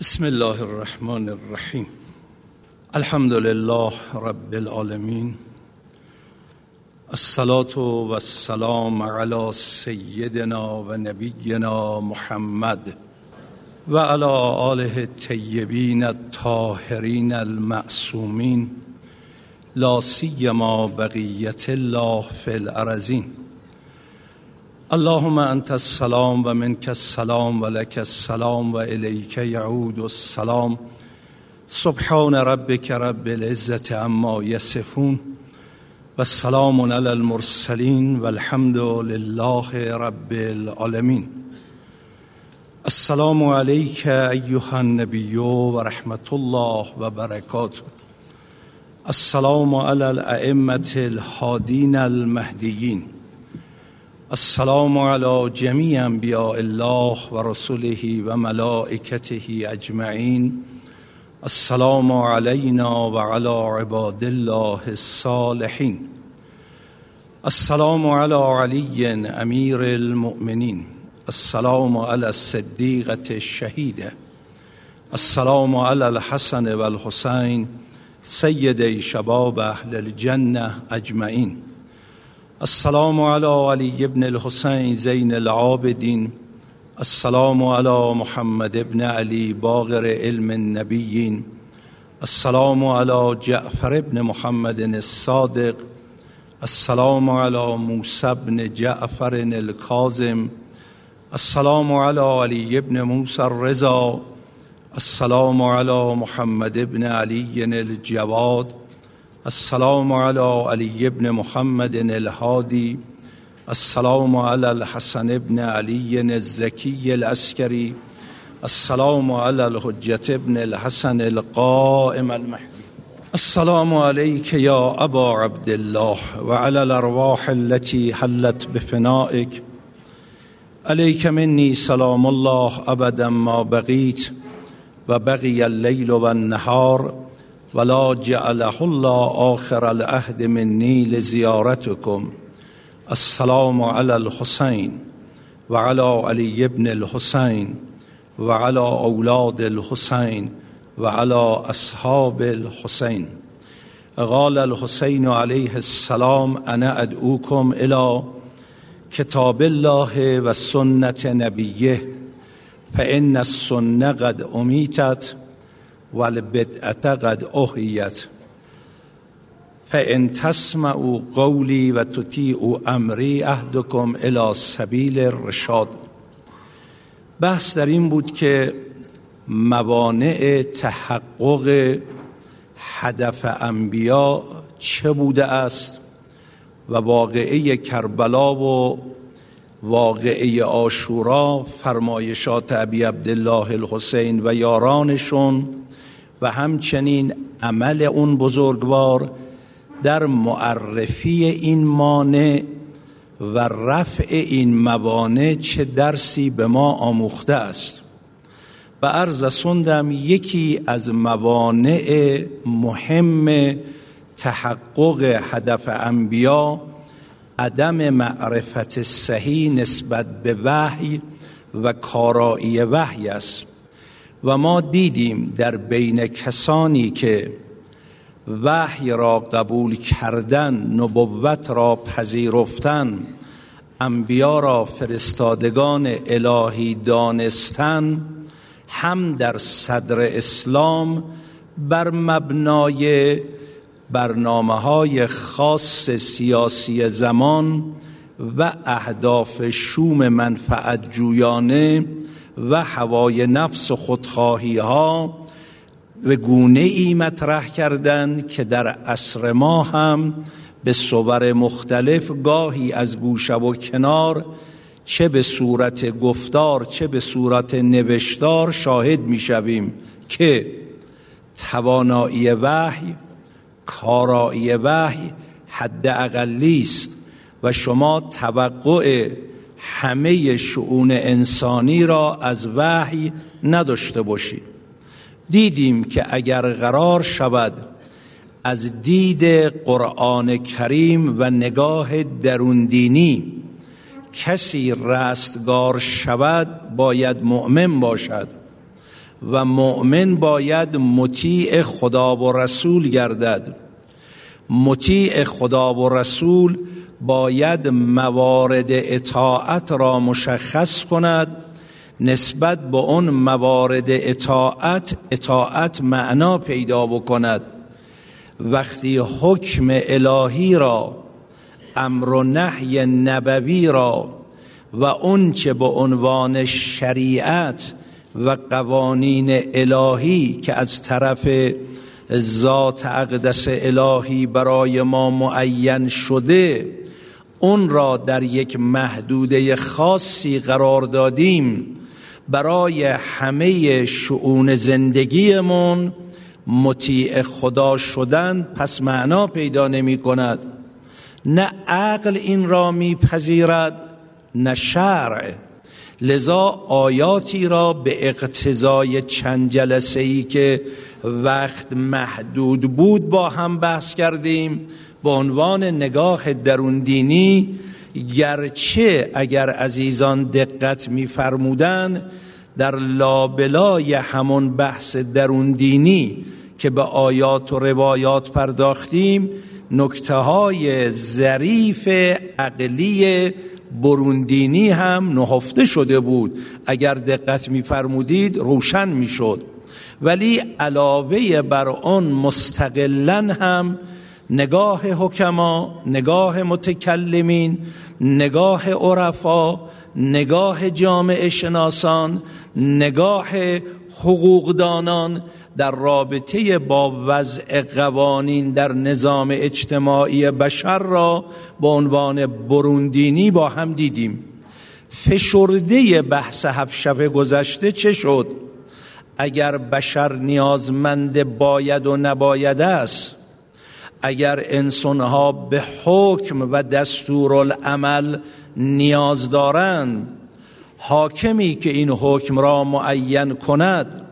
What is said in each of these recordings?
بسم الله الرحمن الرحیم. الحمد لله رب العالمین. الصلاة و السلام علی سیدنا و نبینا محمد و علی آله الطیبین الطاهرین المعصومین. لا سیما بقیت الله فی الارزین اللهم انت السلام و منك السلام و لك السلام و الیک یعود السلام سبحان ربك رب العزة عما یصفون و سلام علی المرسلین و الحمد لله رب العالمین السلام علیک ایها النبی و رحمت الله و برکاته السلام علی الائمه الهادین المهدیین السلام على جميع انبیاء الله و رسله و ملائکته اجمعین. السلام علينا و على عباد الله الصالحین. السلام على علی امیر المؤمنین. السلام على الصدیقة الشهیده. السلام على الحسن و الحسین سید شباب اهل الجنه اجمعین. السلام على علي بن الحسين زين العابدين السلام على محمد بن علي باغر علم النبيين السلام على جعفر بن محمد الصادق. السلام على موسى بن جعفر الكاظم السلام على علي بن موسى الرضا. السلام على محمد بن علي الجواد. السلام على علي بن محمد الهادي السلام على الحسن بن علي الزكي العسكري السلام على الحجة بن الحسن القائم المهدي السلام عليك يا أبا عبد الله وعلى الأرواح التي حلت بفنائك. عليك مني سلام الله أبدا ما بقيت وبقي الليل والنهار ولا جعله الله آخر العهد مني لزيارتكم السلام على الحسين وعلى علي بن الحسين وعلى أولاد الحسين وعلى أصحاب الحسين قال الحسين عليه السلام أنا أدعوكم إلى كتاب الله وسنة نبيه فإن السنة قد أميتت والبدعة قد أحيت فإن تسمعوا قولي وتطيعوا أمري أهدكم إلى سبیل الرشاد بحث در این بود که موانع تحقق هدف انبیا چه بوده است و واقعه کربلا و واقعه آشورا فرمایشات ابی عبدالله الحسین و یارانشون و همچنین عمل اون بزرگوار در معرفی این مانع و رفع این موانع چه درسی به ما آموخته است. و عرض سندم یکی از موانع مهم تحقق هدف انبیا عدم معرفت صحیح نسبت به وحی و کارایی وحی است. و ما دیدیم در بین کسانی که وحی را قبول کردن نبوت را پذیرفتن انبیا را فرستادگان الهی دانستن هم در صدر اسلام بر مبنای برنامه های خاص سیاسی زمان و اهداف شوم منفعت جویانه و هوای نفس و خودخواهی ها و گونه ای مطرح کردند که در عصر ما هم به صور مختلف گاهی از گوشه و کنار چه به صورت گفتار چه به صورت نوشتار شاهد می شویم که توانایی وحی کارایی وحی حد اقلی است و شما توقع همه شعون انسانی را از وحی نداشته باشید دیدیم که اگر قرار شود از دید قرآن کریم و نگاه دروندینی کسی رستگار شود باید مؤمن باشد و مؤمن باید مطیع خدا و رسول گردد. مطیع خدا و رسول باید موارد اطاعت را مشخص کند نسبت به اون موارد اطاعت اطاعت معنا پیدا بکند. وقتی حکم الهی را امر و نهی نبوی را و اون چه به عنوان شریعت و قوانین الهی که از طرف ذات اقدس الهی برای ما معین شده اون را در یک محدوده خاصی قرار دادیم برای همه شعون زندگیمون. مطیع خدا شدن پس معنا پیدا نمی کند. نه عقل این را میپذیرد نه شرع. لذا آیاتی را به اقتضای چند جلسه ای که وقت محدود بود با هم بحث کردیم. به عنوان نگاه درون دینی گرچه اگر عزیزان دقت میفرمودن در لابلای همون بحث درون دینی که به آیات و روایات پرداختیم نکته های ظریف عقلی بروندینی هم نهفته شده بود. اگر دقت میفرمودید روشن می‌شد. ولی علاوه بر آن مستقلا هم نگاه حکما نگاه متکلمین نگاه عرفا نگاه جامعه شناسان نگاه حقوقدانان در رابطه با وضع قوانین در نظام اجتماعی بشر را به عنوان بروندینی با هم دیدیم. فشرده بحث هفت شب گذشته چه شد؟ اگر بشر نیازمند باید و نباید است اگر انسانها به حکم و دستورالعمل نیاز دارند حاکمی که این حکم را معین کند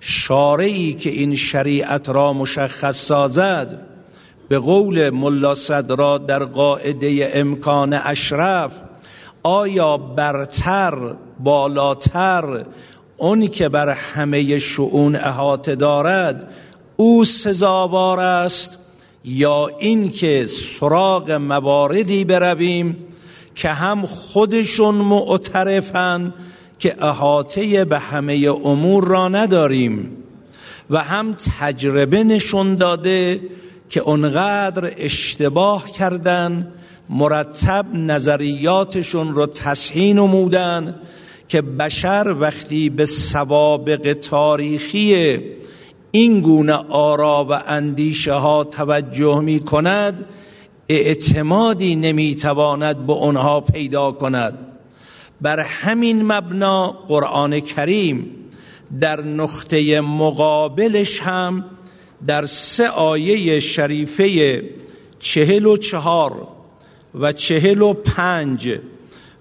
شارعی که این شریعت را مشخص سازد به قول ملا صدرا در قاعده امکان اشرف آیا برتر بالاتر اونی که بر همه شعون احاطه دارد او سزاوار است؟ یا این که سراغ مواردی برویم که هم خودشون معترفن که احاطه به همه امور را نداریم و هم تجربه نشون داده که اونقدر اشتباه کردن مرتب نظریاتشون رو تصحیح نمودن که بشر وقتی به سوابق تاریخی این گونه آرا و اندیشه ها توجه می کند اعتمادی نمی تواند به آنها پیدا کند. بر همین مبنا قرآن کریم در نقطه مقابلش هم در سه آیه شریفه چهل و چهار و چهل و پنج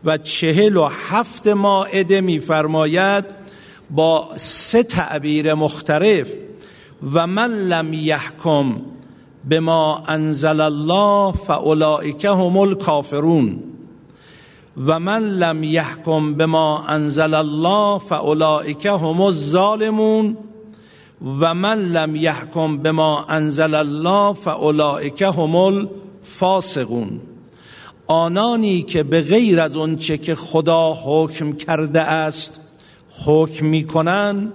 و چهل و هفت ماعده میفرماید با سه تعبیر مختلف و من لم یحکم بما انزل الله فاولئک هم الکافرون. و من لم یحکم بما انزل الله فاولئک هم الظالمون. و من لم یحکم بما انزل الله فاولئک هم الفاسقون. آنانی که به غیر از آنچه که خدا حکم کرده است حکم می‌کنند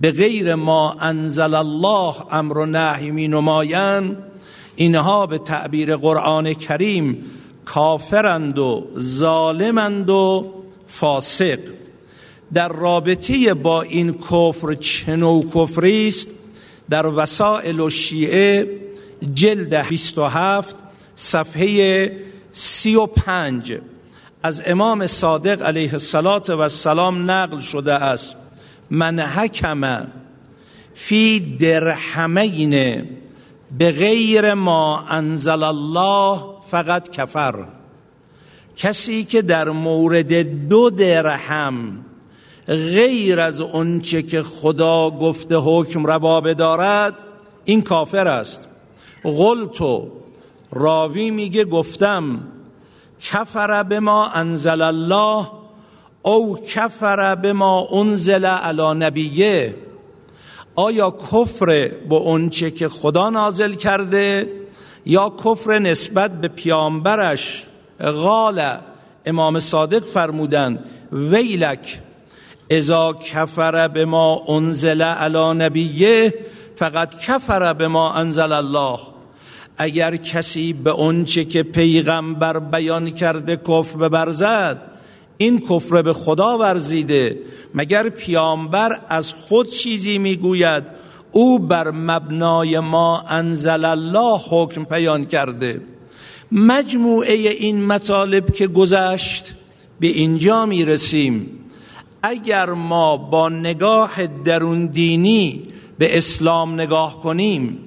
به غیر ما انزل الله امر و نهی می نمایند. اینها به تعبیر قرآن کریم کافرند و ظالمند و فاسق. در رابطه با این کفر چنو کفری است؟ در وسائل و شیعه جلد 27 صفحه 35 از امام صادق علیه السلام نقل شده است. من حکم فی درحمین به غیر ما انزل الله فقط کفر. کسی که در مورد دو درهم غیر از اونچه که خدا گفته حکم ربابه دارد این کافر است. غلطو راوی میگه گفتم کفر به ما انزل الله او کفر به ما انزل علی نبیه. آیا کفر با اونچه که خدا نازل کرده یا کفر نسبت به پیامبرش؟ قال امام صادق فرمودن ویلک اذا کفر به ما انزل علی نبیه فقط کفر به ما انزل الله. اگر کسی به اونچه که پیغمبر بیان کرده کفر ببرزد این کفر به خدا ورزیده. مگر پیامبر از خود چیزی می‌گوید؟ او بر مبنای ما انزل الله حکم بیان کرده. مجموعه این مطالب که گذشت به اینجا می رسیم اگر ما با نگاه درون دینی به اسلام نگاه کنیم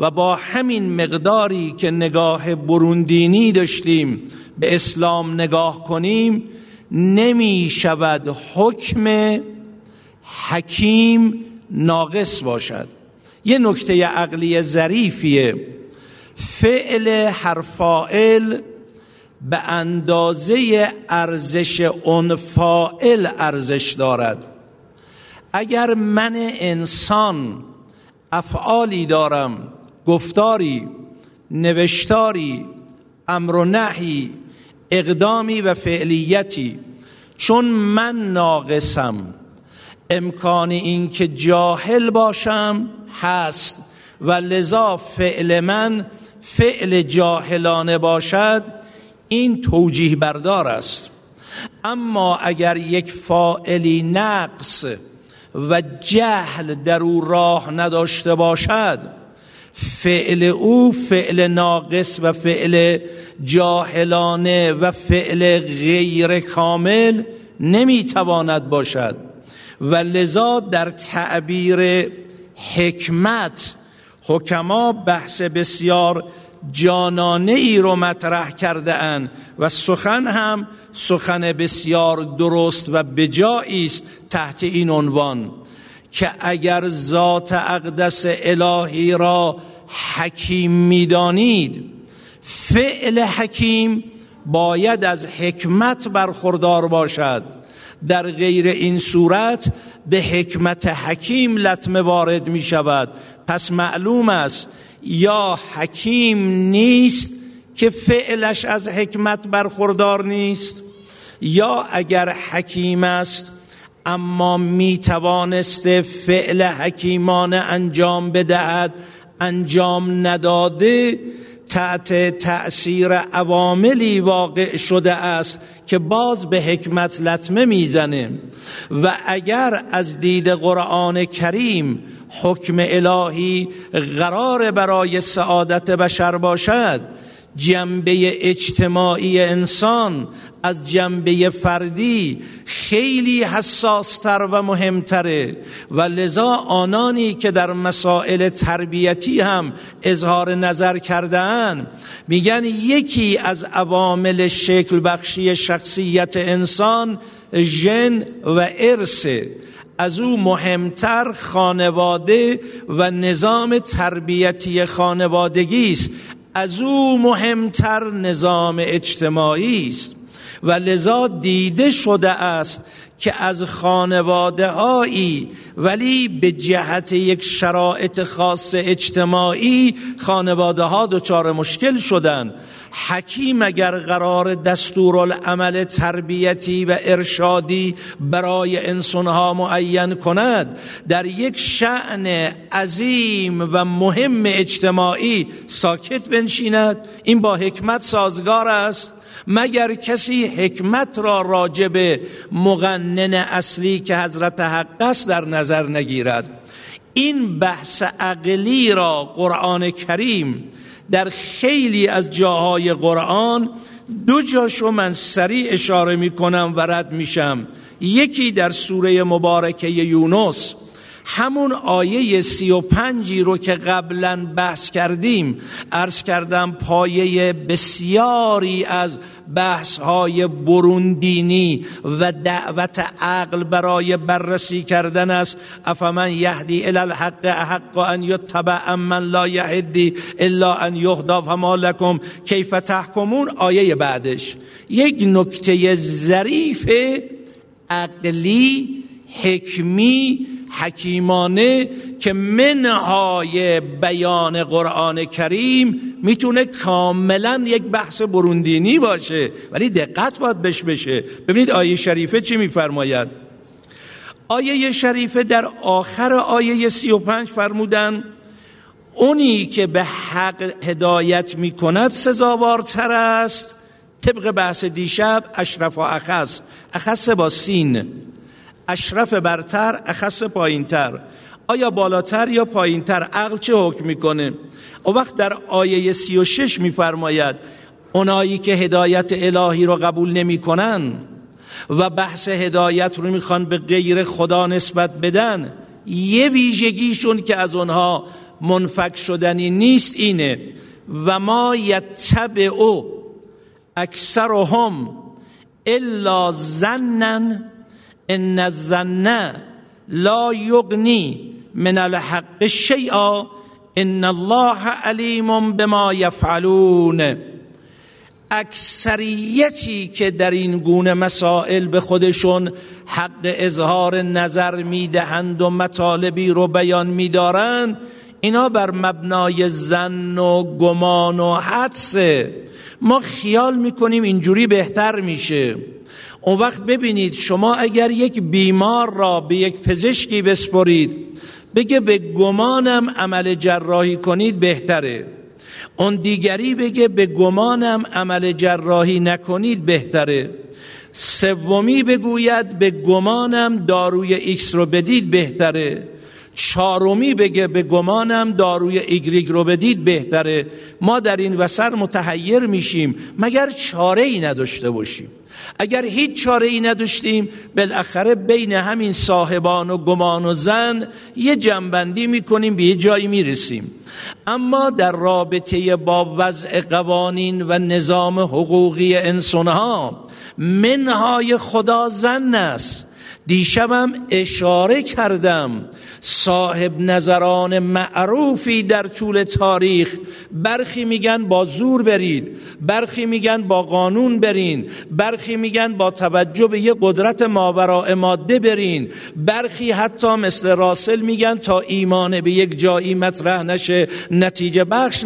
و با همین مقداری که نگاه بروندینی داشتیم به اسلام نگاه کنیم نمی شود حکم حکیم ناقص باشد. یه نکته عقلی ظریفیه. فعل حرفائل به اندازه ارزش اون فائل ارزش دارد. اگر من انسان افعالی دارم گفتاری نوشتاری امر و نحی اقدامی و فعلیتی. چون من ناقصم امکان این که جاهل باشم هست و لذا فعل من فعل جاهلانه باشد این توجیه بردار است. اما اگر یک فاعلی نقص و جهل در او راه نداشته باشد فعل او فعل ناقص و فعل جاهلانه و فعل غیر کامل نمی‌تواند باشد. و لذا در تعبیر حکمت حکما بحث بسیار جانانه ای رو مطرح کرده اند و سخن هم سخن بسیار درست و بجایی است تحت این عنوان. که اگر ذات اقدس الهی را حکیم می‌دانید فعل حکیم باید از حکمت برخوردار باشد. در غیر این صورت به حکمت حکیم لطمه وارد می شود پس معلوم است یا حکیم نیست که فعلش از حکمت برخوردار نیست یا اگر حکیم است اما می توانسته فعل حکیمانه انجام بدهد انجام نداده تحت تأثیر عواملی واقع شده است که باز به حکمت لطمه می‌زنه. و اگر از دید قرآن کریم حکم الهی قرار برای سعادت بشر باشد جنبه اجتماعی انسان از جنبه فردی خیلی حساستر و مهمتره. و لذا آنانی که در مسائل تربیتی هم اظهار نظر کردن میگن یکی از عوامل شکل بخشی شخصیت انسان ژن و ارثه از او مهمتر خانواده و نظام تربیتی خانوادگی است. از او مهمتر نظام اجتماعی است. و لذا دیده شده است که از خانواده هایی ولی به جهت یک شرایط خاص اجتماعی خانواده ها دچار مشکل شدن. حکیم اگر قرار دستورالعمل تربیتی و ارشادی برای انسانها معین کند در یک شعن عظیم و مهم اجتماعی ساکت بنشیند. این با حکمت سازگار است. مگر کسی حکمت را راجب مغنن اصلی که حضرت حق است در نظر نگیرد؟ این بحث عقلی را قرآن کریم در خیلی از جاهای قرآن دو جاشو من سریع اشاره می کنم و رد میشم. یکی در سوره مبارکه یونس همون آیه سی و پنجی رو که قبلا بحث کردیم ارز کردم پایه بسیاری از بحث های بروندینی و دعوت عقل برای بررسی کردن است. افمن یهدی الالحق احق ان یتبع من لا یهدی الا ان یهدا فما لکم کیف تحکمون؟ آیه بعدش. یک نکته ظریف عقلی حکمی حکیمانه که منهای بیان قرآن کریم می‌تونه کاملا یک بحث بروندینی باشه. ولی دقت باید بش بشه. ببینید آیه شریفه چی میفرماید؟ آیه شریفه در آخر آیه سی و پنج فرمودن اونی که به حق هدایت می‌کند سزاوارتر است. طبق بحث دیشب اشرف و اخص. اخص با سین. اشرف برتر اخص پایینتر. آیا بالاتر یا پایینتر؟ عقل چه حکم می‌کنه؟ او وقت در آیه سی و شش میفرماید اونایی که هدایت الهی رو قبول نمی‌کنن و بحث هدایت رو می‌خوان به غیر خدا نسبت بدن یه ویژگیشون که از اونها منفک شدنی نیست اینه. و ما یتبع او اکثرهم الا زنن ان الظن لا یغنی من الحق شیئا ان الله علیم بما یفعلون اکثریتی که در این گونه مسائل به خودشون حق اظهار نظر می‌دهند و مطالبی رو بیان میدارند اینا بر مبنای ظن و گمان و حدسه ما خیال می‌کنیم اینجوری بهتر میشه. اون وقت ببینید شما اگر یک بیمار را به یک پزشکی بسپرید بگه به گمانم عمل جراحی کنید بهتره. اون دیگری بگه به گمانم عمل جراحی نکنید بهتره. سومی بگوید به گمانم داروی X رو بدید بهتره. چارمی بگه به گمانم داروی ایگریگ رو بدید بهتره. ما در این وسر متحیر میشیم مگر چاره ای نداشته باشیم؟ اگر هیچ چاره ای نداشتیم بالاخره بین همین صاحبان و گمان و زن یه جنبندی می‌کنیم به یه جایی می‌رسیم. اما در رابطه با وضع قوانین و نظام حقوقی انسانها منهای خدا زن است. دیشبم اشاره کردم صاحب نظران معروفی در طول تاریخ. برخی میگن با زور برید برخی میگن با قانون برین برخی میگن با توجه به یه قدرت ماورا ماده برین. برخی حتی مثل راسل میگن تا ایمان به یک جایی مطرح نشه نتیجه بخش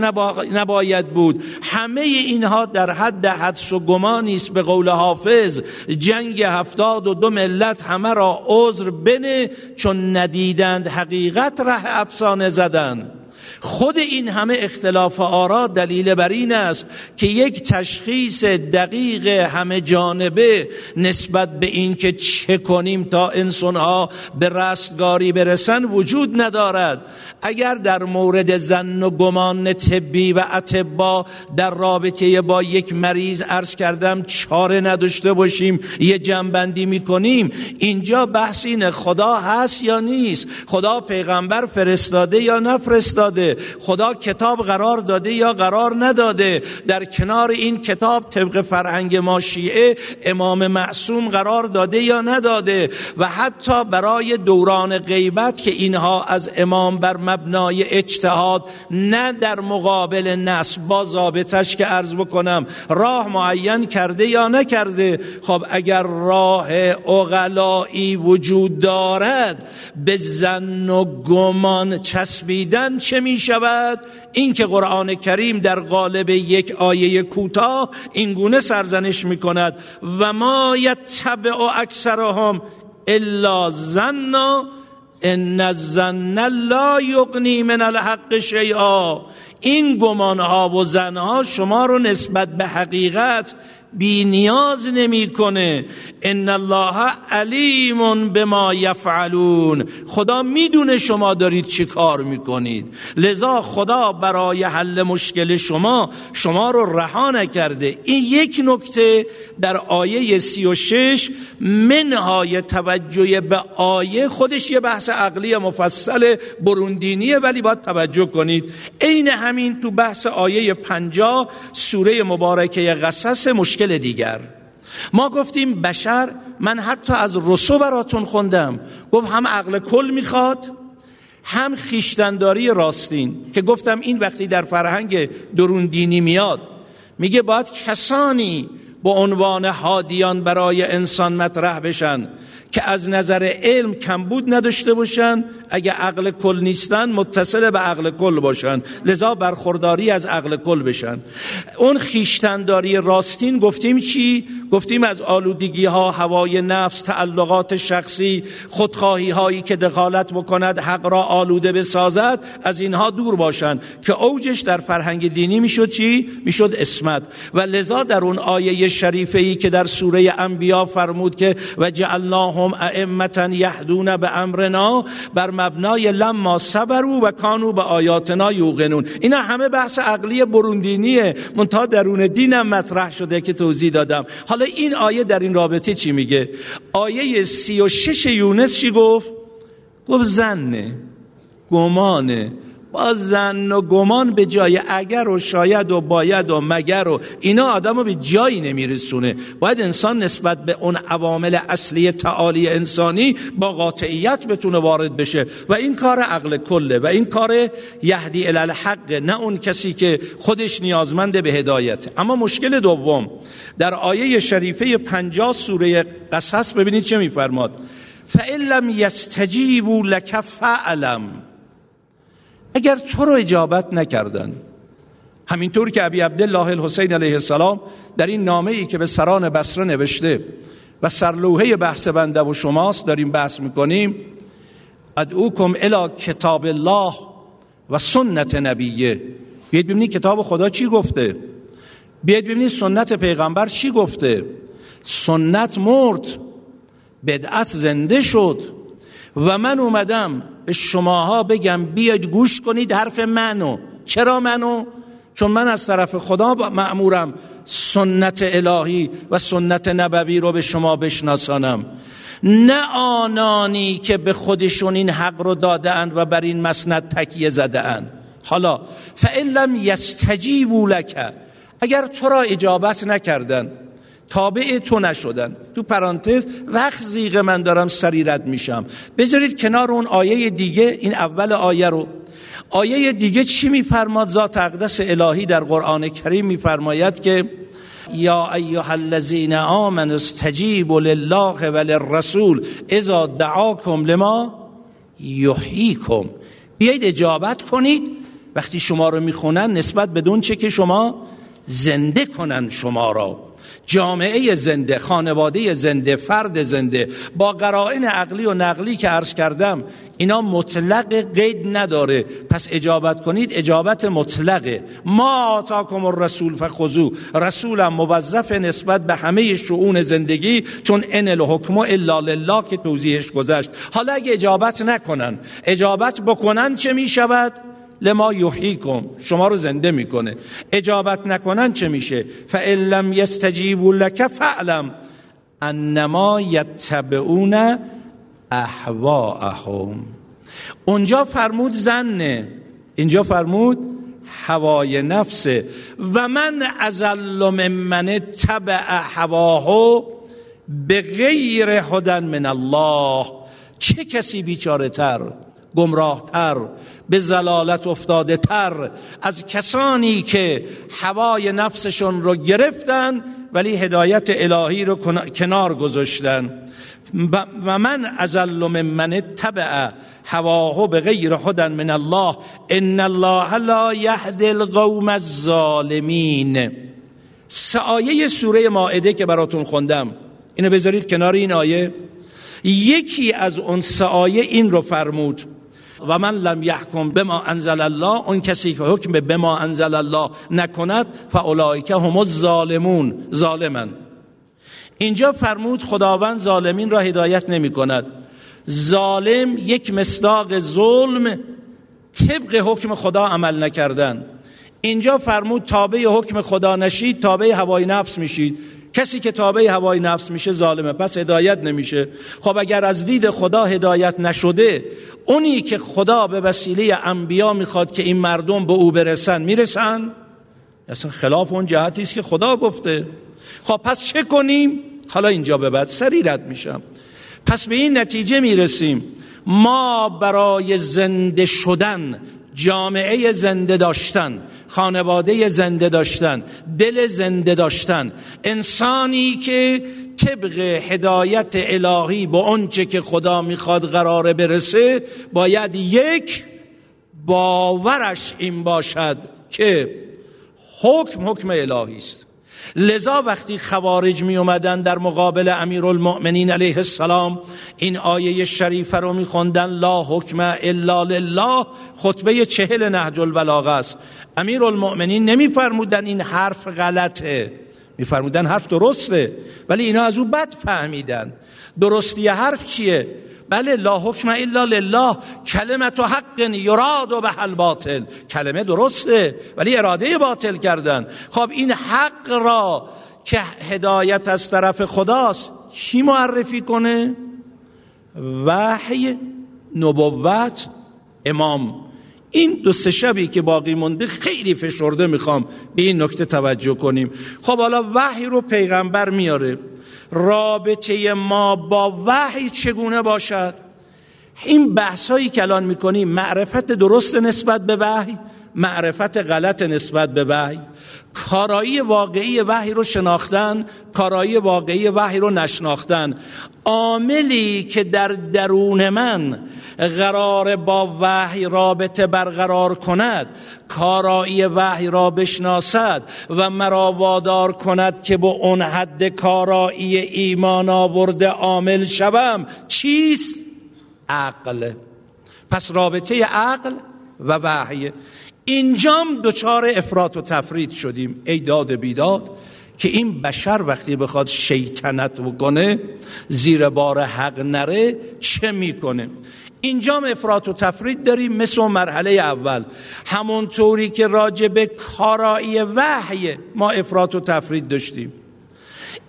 نباید بود. همه اینها در حد حدس و گمانی است به قول حافظ. جنگ هفتاد و دو ملت همه را عذر بنه چون ندیدند حقیقت ره افسانه زدن. خود این همه اختلاف آرا دلیل بر این است که یک تشخیص دقیق همه جانبه نسبت به این که چه کنیم تا انسانها به رستگاری برسن وجود ندارد. اگر در مورد زن و گمان طبی و اتبا در رابطه با یک مریض عرض کردم چاره نداشته باشیم یه جنبندی می‌کنیم. اینجا بحث اینه خدا هست یا نیست؟ خدا پیغمبر فرستاده یا نفرستاده؟ خدا کتاب قرار داده یا قرار نداده. در کنار این کتاب طبق فرهنگ ما شیعه امام معصوم قرار داده یا نداده. و حتی برای دوران غیبت که اینها از امام بر مبنای اجتهاد نه در مقابل نصب با ضابطش که عرض بکنم راه معین کرده یا نکرده خب اگر راه اغلایی وجود دارد به زن و گمان چسبیدن چه می شود این که قرآن کریم در قالب یک آیه کوتاه این گونه سرزنش می کند و ما یتبع اکثرهم الا زنا ان الظن لا یغنی من الحق شیئا. این گمانها و زنها شما رو نسبت به حقیقت بی نیاز نمی‌کنه. ان الله علیم بما یفعلون. خدا می‌دونه شما دارید چی کار می‌کنید. لذا خدا برای حل مشکل شما شما رو رها نکرده. این یک نکته در آیه سی و شش منهای توجه به آیه خودش یه بحث عقلی مفصل بروندینیه ولی باید توجه کنید. عین همین تو بحث آیه پنجا سوره مبارکه قصص مشکل دیگر. ما گفتیم بشر من حتی از رسو براتون خوندم. گفت هم عقل کل می‌خواد هم خیشتنداری راستین. که گفتم این وقتی در فرهنگ درون دینی میاد میگه باید کسانی به عنوان هادیان برای انسان مطرح بشن. که از نظر علم کمبود نداشته باشن. اگه عقل کل نیستن متصل به عقل کل باشن. لذا برخورداری از عقل کل بشن. اون خیشتنداری راستین گفتیم چی؟ گفتیم از آلودگی ها هوای نفس تعلقات شخصی خودخواهی هایی که دخالت بکند حق را آلوده بسازد از اینها دور باشن. که اوجش در فرهنگ دینی می‌شد چی؟ می‌شد اسمت و لذا در اون آیه شریفه ای که در سوره انبیا فرمود که و جعلناهم ائمه یهدون به امرنا بر مبنای لما صبروا و کانو به آیاتنا یوقنون. اینا همه بحث عقلی بروندینیه. منتها درون دینم مطرح شده که توضیح دادم. حالا این آیه در این رابطه چی میگه؟ آیه سی و شش یونس چی گفت؟ گفت زنه گمانه. با زن و گمان به جای اگر و شاید و باید و مگر و اینا آدم رو به جایی نمیرسونه. باید انسان نسبت به اون عوامل اصلی تعالی انسانی با قاطعیت بتونه وارد بشه. و این کار عقل کله و این کار یهدی الالحق نه اون کسی که خودش نیازمند به هدایت. اما مشکل دوم در آیه شریفه پنجاه سوره قصص ببینید چه میفرماد؟ فَإِن لَمْ يَسْتَجِيبُوا لَكَ فَعْلَمْ اگر تو رو اجابت نکردن. همینطور که ابی عبدالله الحسین علیه السلام در این نامه ای که به سران بصره نوشته و سرلوحه بحث بنده و شماست داریم بحث می‌کنیم ادعوکم الی کتاب الله و سنت نبیه. بیاید ببینید کتاب خدا چی گفته. بیاید ببینید سنت پیغمبر چی گفته. سنت مرد بدعت زنده شد. و من اومدم به شماها بگم بیاید گوش کنید حرف منو. چرا منو؟ چون من از طرف خدا معمورم سنت الهی و سنت نبوی رو به شما بشناسانم. نه آنانی که به خودشون این حق رو داده و بر این مسند تکیه زده حالا فعلم لم یستجیبوا لک. اگر تو را اجابت نکردن تابع تو نشدن. تو پرانتز وقت زیغ من دارم سریرت میشم. بذارید کنار اون آیه دیگه این اول آیه رو. آیه دیگه چی میفرماد؟ ذات اقدس الهی در قرآن کریم میفرماید که یا ایها الذین آمنوا استجیبوا لله و اذا دعاکم لما یحییکم. بیایید اجابت کنید. وقتی شما رو می‌خونن نسبت بدون چه که شما زنده کنن شما را. جامعه زنده خانواده زنده فرد زنده. با قرائن عقلی و نقلی که عرض کردم اینا مطلق قید نداره. پس اجابت کنید اجابت مطلقه. ما آتاکم الرسول فخذو رسولم موظف نسبت به همه شؤون زندگی چون ان الحکم الا لله که توضیحش گذشت. حالا اگه اجابت نکنن اجابت بکنن چه می شود لما یحییکم شما رو زنده می‌کنه. اجابت نکنن چه میشه؟ فان لم یستجیبوا لك فعلم انما یتبعون احواهم اونجا فرمود زنه. اینجا فرمود هوای نفسه. و من ازل من تبع هواه به غیر هدن من الله. چه کسی بیچاره تر گمراه تر به زلالت افتاده تر از کسانی که هوای نفسشون رو گرفتن ولی هدایت الهی رو کنار گذاشتن. و من ازل من من تبع هواه به غیر خودن من الله. ان الله لا یهد القوم الظالمین. سایه سوره مائده که براتون خوندم. اینو بذارید کنار این آیه. یکی از اون سایه این رو فرمود. و من لم یحکم بما انزل الله اون کسی که حکم به ما انزل الله نکند فاولئک هم الظالمون. ظالمن. اینجا فرمود خداوند ظالمین را هدایت نمی کند ظالم یک مصداق ظلم طبق حکم خدا عمل نکردن. اینجا فرمود تابع حکم خدا نشید تابع هوای نفس میشید. کسی که تابع هوای نفس میشه ظالمه پس هدایت نمیشه. خب اگر از دید خدا هدایت نشده اونی که خدا به وسیله انبیا می‌خواد که این مردم به او برسن می‌رسن؟ اصلا خلاف اون جهتی است که خدا گفته. خب پس چه کنیم؟ حالا اینجا به بعد سریرت میشم. پس به این نتیجه می‌رسیم. ما برای زنده شدن جامعه زنده داشتن خانواده زنده داشتن دل زنده داشتن. انسانی که طبق هدایت الهی با آنچه که خدا می‌خواد قراره برسه باید یک باورش این باشد که حکم حکم الهی است. لذا وقتی خوارج می اومدن در مقابل امیر المؤمنین علیه السلام این آیه شریفه رو می خوندن لا حکم الا لله خطبه چهل نهج البلاغه است. امیر المؤمنین نمی فرمودن این حرف غلطه. می فرمودن حرف درسته ولی اینا از او بد فهمیدن. درستی حرف چیه؟ بله لا حکم الا لله کلمت و حق یراد و به باطل. کلمه درسته ولی اراده باطل کردن. خب این حق را که هدایت از طرف خداست کی معرفی کنه؟ وحی نبوت امام. این دو سه شبی که باقی مونده خیلی فشرده می‌خوام به این نکته توجه کنیم. خب حالا وحی رو پیغمبر میاره. رابطه ما با وحی چگونه باشد؟ این بحث هایی که الان می‌کنیم معرفت درست نسبت به وحی معرفت غلط نسبت به وحی. کارایی واقعی وحی رو شناختن کارایی واقعی وحی رو نشناختن. عاملی که در درون من قرار با وحی رابطه برقرار کند کارایی وحی را بشناسد و مرا وادار کند که با اون حد کارایی ایمان آورده عامل شوم. چیست؟ عقل. پس رابطه عقل و وحی. اینجام دچار افراط و تفرید شدیم ای داد بیداد که این بشر وقتی بخواد شیطنت بکنه زیر بار حق نره چه می‌کنه؟ اینجا افراط و تفرید داریم مثل مرحله اول. همونطوری که راجع به کارایی وحی ما افراط و تفرید داشتیم.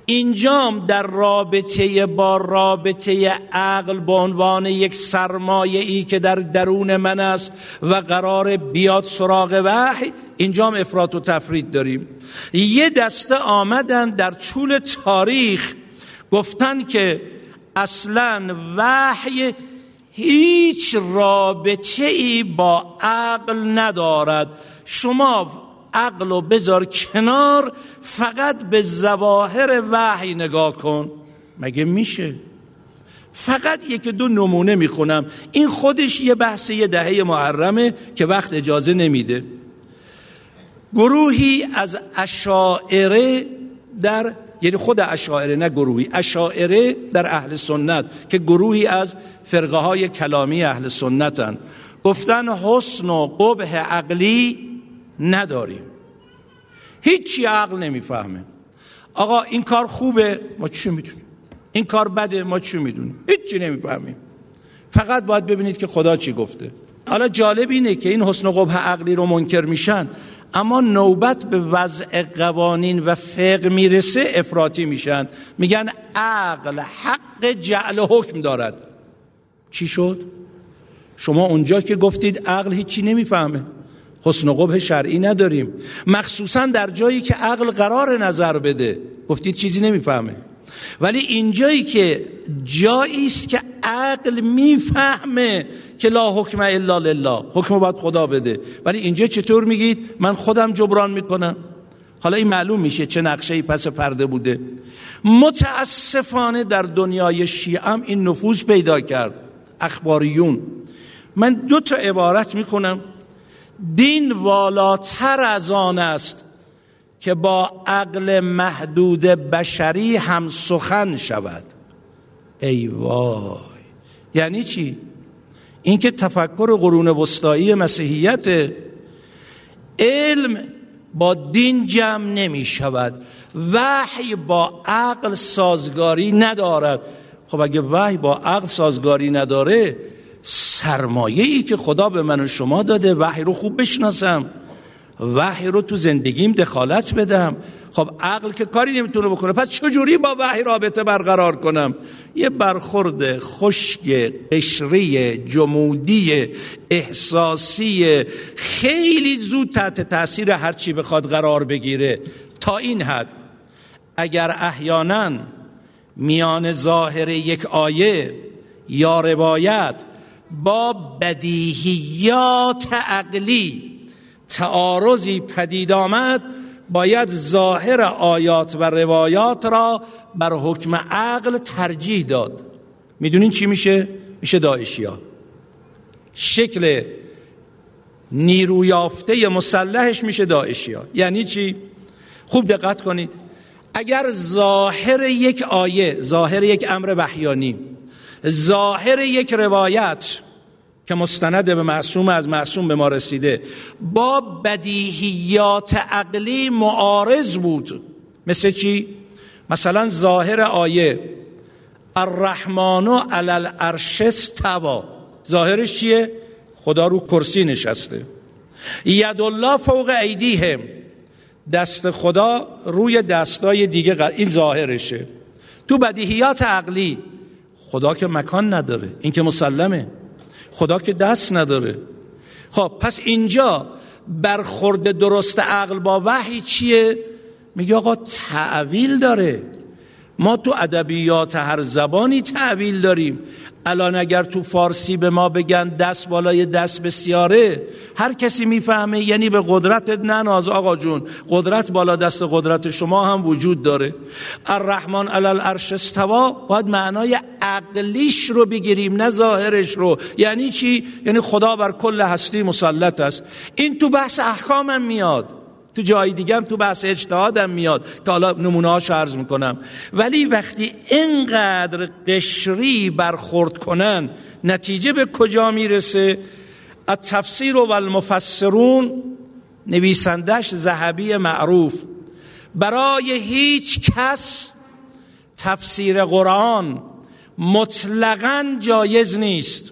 اینجام در رابطه با رابطه عقل به عنوان یک سرمایه ای که در درون من است و قرار بیاد سراغ وحی اینجام افراط و تفرید داریم. یه دسته آمدن در طول تاریخ گفتن که اصلا وحی هیچ رابطه ای با عقل ندارد. شما عقل و بذار کنار فقط به زواهر وحی نگاه کن. مگه میشه؟ فقط یک دو نمونه می‌خونم. این خودش یه بحث یه دهه محرمه که وقت اجازه نمیده. گروهی از اشاعره در یعنی خود اشاعره نه گروهی. اشاعره در اهل سنت که گروهی از فرقه های کلامی اهل سنتن. گفتن حسن و قبه عقلی نداریم. هیچی عقل نمی‌فهمه. آقا این کار خوبه ما چی می‌دونیم این کار بده ما چی می‌دونیم؟ هیچی نمی‌فهمیم. فقط باید ببینید که خدا چی گفته. حالا جالب اینه که این حسن و قبه عقلی رو منکر میشن. اما نوبت به وضع قوانین و فقه می‌رسه افراطی میشن. میگن عقل حق جعل حکم دارد. چی شد؟ شما اونجا که گفتید عقل هیچی نمی‌فهمه. حسن و قبه شرعی نداریم. مخصوصا در جایی که عقل قرار نظر بده. گفتید چیزی نمی‌فهمه. ولی اینجایی که جایی است که عقل می‌فهمه که لا حکم الا لله حکم باید خدا بده. ولی اینجا چطور میگید؟ من خودم جبران می‌کنم. حالا این معلوم میشه چه نقشه پس پرده بوده. متاسفانه در دنیای شیعه این نفوذ پیدا کرد. اخباریون. من دو تا عبارت می‌خونم. دین والاتر از آن است. که با عقل محدود بشری هم سخن شود. ای وای. یعنی چی؟ اینکه تفکر قرون وسطایی مسیحیت علم با دین جمع نمی شود. وحی با عقل سازگاری ندارد. خب اگه وحی با عقل سازگاری نداره سرمایه ای که خدا به من و شما داده وحی رو خوب بشناسم. وحی رو تو زندگیم دخالت بدم. خب عقل که کاری نمی‌تونه بکنه پس چجوری با وحی رابطه برقرار کنم؟ یه برخورد خشک قشری جمودی احساسی خیلی زود تحت تاثیر هرچی بخواد قرار بگیره. تا این حد اگر احیانا میان ظاهر یک آیه یا روایت با بدیهیات عقلی تعارضی پدید آمد باید ظاهر آیات و روایات را بر حکم عقل ترجیح داد می‌دونین چی میشه؟ میشه داعشی ها شکل نیرویافته مسلحش میشه داعشی ها یعنی چی؟ خوب دقت کنید اگر ظاهر یک آیه ظاهر یک امر وحیانی ظاهر یک روایت که مستند به معصوم از معصوم به ما رسیده. با بدیهیات عقلی معارض بود. مثل چی؟ مثلا ظاهر آیه الرحمن علی العرش استوا. ظاهرش چیه؟ خدا رو کرسی نشسته. ید الله فوق ایدیهم. دست خدا روی دستای دیگه این ظاهرشه. تو بدیهیات عقلی خدا که مکان نداره این که مسلمه. خدا که دست نداره. خب پس اینجا برخورد درست عقل با وحی چیه؟ میگه آقا تعویل داره. ما تو ادبیات هر زبانی تعویل داریم. الان اگر تو فارسی به ما بگن دست بالای دست بسیاره هر کسی می‌فهمه یعنی به قدرت نناز آقا جون. قدرت بالا دست قدرت شما هم وجود داره. الرحمن علی العرش استوا باید معنای عقلیش رو بگیریم نه ظاهرش رو. یعنی چی؟ یعنی خدا بر کل هستی مسلط است. این تو بحث احکامم میاد. تو جای دیگه هم تو بحث اجتهادم میاد که حالا نمونه عرض می‌کنم. ولی وقتی اینقدر قشری برخورد کنن نتیجه به کجا می‌رسه؟ التفسیر و المفسرون نویسندش زهبی معروف. برای هیچ کس تفسیر قرآن مطلقا جایز نیست.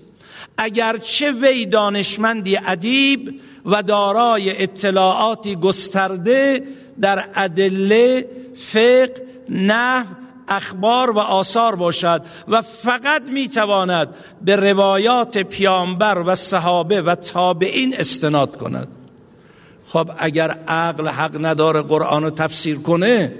اگرچه وی دانشمندی ادیب و دارای اطلاعاتی گسترده در ادله فقه نحو اخبار و آثار باشد و فقط می‌تواند به روایات پیامبر و صحابه و تابعین استناد کند. خب اگر عقل حق نداره قرآن رو تفسیر کنه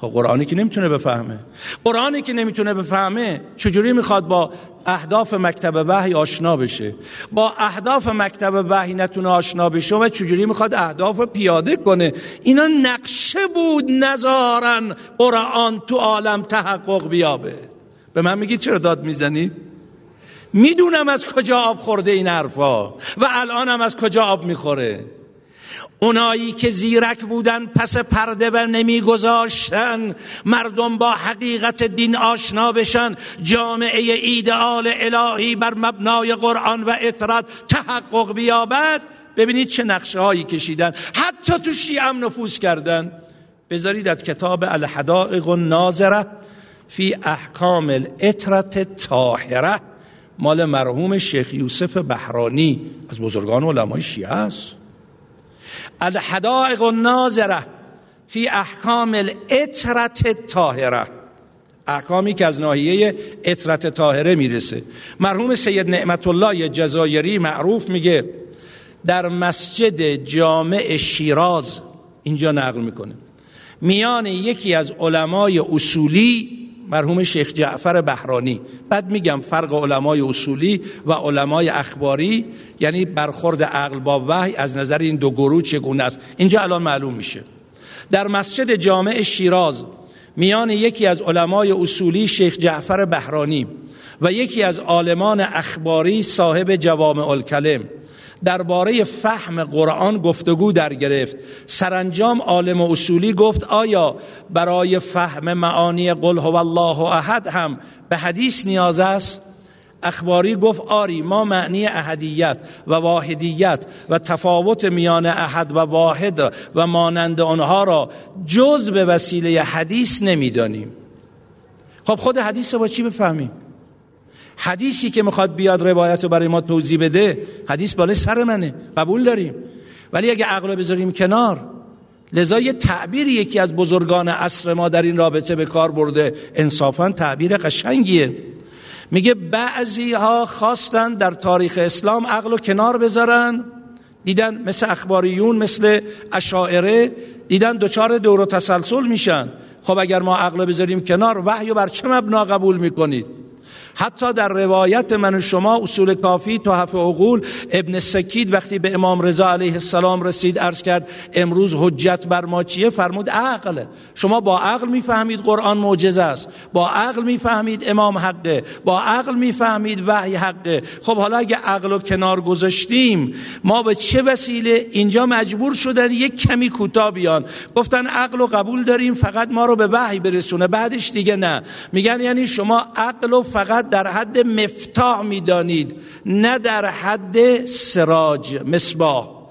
خب قرآنی که نمی‌تونه بفهمه. قرآنی که نمی‌تونه بفهمه چجوری می‌خواد با اهداف مکتب وحی آشنا بشه؟ با اهداف مکتب وحی نتونه آشنا بشه؟ و چجوری می‌خواد اهداف پیاده کنه؟ اینا نقشه بود نظارن قرآن تو عالم تحقق بیابه. به من میگی چرا داد می‌زنید می‌دونم از کجا آب خورده این حرفا و الانم از کجا آب می‌خوره. اونایی که زیرک بودن پس پرده و نمیگذاشتن. مردم با حقیقت دین آشنا بشن. جامعه ایدئال الهی بر مبنای قرآن و اطرت تحقق بیابد. ببینید چه نقشه هایی کشیدن. حتی تو شیعه هم نفوذ کردن. بذارید از کتاب الحدائق الناظره فی احکام الاطرت طاهره مال مرحوم شیخ یوسف بحرانی. از بزرگان علمای شیعه است. الحدائق الناظره فی احکام الاطرت طاهره احکامی که از ناحیه اطرت طاهره می‌رسه. مرحوم سید نعمت الله جزایری معروف میگه در مسجد جامع شیراز اینجا نقل می‌کنه. میان یکی از علمای اصولی مرحوم شیخ جعفر بهرانی. بعد میگم فرق علمای اصولی و علمای اخباری یعنی برخورد عقل با وحی از نظر این دو گروه چگونه است؟ اینجا الان معلوم میشه. در مسجد جامع شیراز میان یکی از علمای اصولی شیخ جعفر بهرانی و یکی از عالمان اخباری صاحب جوامع الکلم. درباره فهم قرآن گفتگو در گرفت. سرانجام عالم اصولی گفت آیا برای فهم معانی قل هو الله احد هم به حدیث نیاز است؟ اخباری گفت آری ما معنی احدیت و واحدیت و تفاوت میان احد و واحد و مانند آنها را جز به وسیله حدیث نمی‌دانیم. خب خود حدیث رو با چی بفهمیم؟ حدیثی که می‌خواد بیاد روایت رو برای ما توضیح بده حدیث بالای سر منه قبول داریم. ولی اگه عقل بذاریم کنار لذا یه تعبیر یکی از بزرگان عصر ما در این رابطه به کار برده. انصافا تعبیر قشنگیه. میگه بعضی ها خواستن در تاریخ اسلام عقل رو کنار بذارن دیدن مثل اخباریون مثل اشاعره دیدن دوچار دور و تسلسل میشن. خب اگر ما عقل بذاریم کنار وحی بر چه مبنا قبول می‌کنید؟ حتی در روایت من و شما اصول کافی تحف عقول ابن سکید وقتی به امام رضا علیه السلام رسید عرض کرد امروز حجت بر ما چیه؟ فرمود عقل شما با عقل می‌فهمید قرآن معجزه است. با عقل می‌فهمید امام حقه. با عقل می‌فهمید وحی حقه. خب حالا اگه عقل رو کنار گذاشتیم ما به چه وسیله؟ اینجا مجبور شدن یک کمی کوتاه بیان. گفتن عقل و قبول داریم فقط ما رو به وحی برسونه. بعدش دیگه نه. میگن یعنی شما عقل و فقط در حد مفتاح می‌دانید نه در حد سراج مصباح.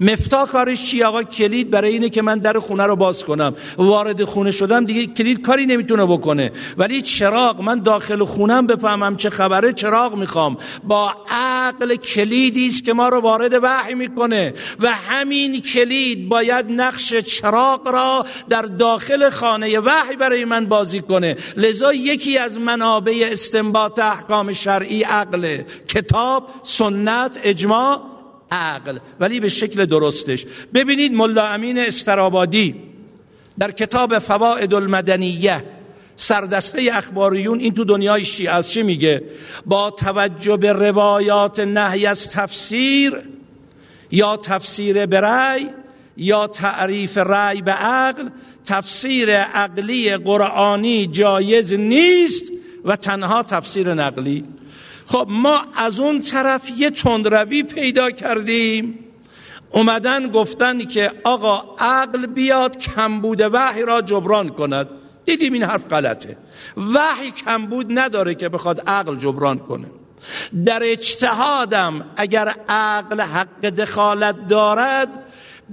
مفتا کارش چی آقا؟ کلید برای اینه که من در خونه رو باز کنم. وارد خونه شدم دیگه کلید کاری نمی‌تونه بکنه. ولی چراغ من داخل خونم بفهمم چه خبره چراغ می‌خوام. با عقل کلیدی است که ما رو وارد وحی می‌کنه. و همین کلید باید نقش چراغ را در داخل خانه وحی برای من بازی کنه. لذا یکی از منابع استنباط احکام شرعی عقل کتاب سنت اجماع عقل ولی به شکل درستش. ببینید ملا امین استرابادی در کتاب فواید المدنیه سردسته اخباریون این تو دنیای شیعه از چی میگه؟ با توجه به روایات نهی از تفسیر یا تفسیر به رأی یا تعریف رأی به عقل تفسیر عقلی قرآنی جایز نیست و تنها تفسیر نقلی. خب ما از اون طرف یه تندروی پیدا کردیم. اومدن گفتن که آقا عقل بیاد کمبود وحی را جبران کند. دیدیم این حرف غلطه. وحی کمبود نداره که بخواد عقل جبران کنه. در اجتهادم اگر عقل حق دخالت دارد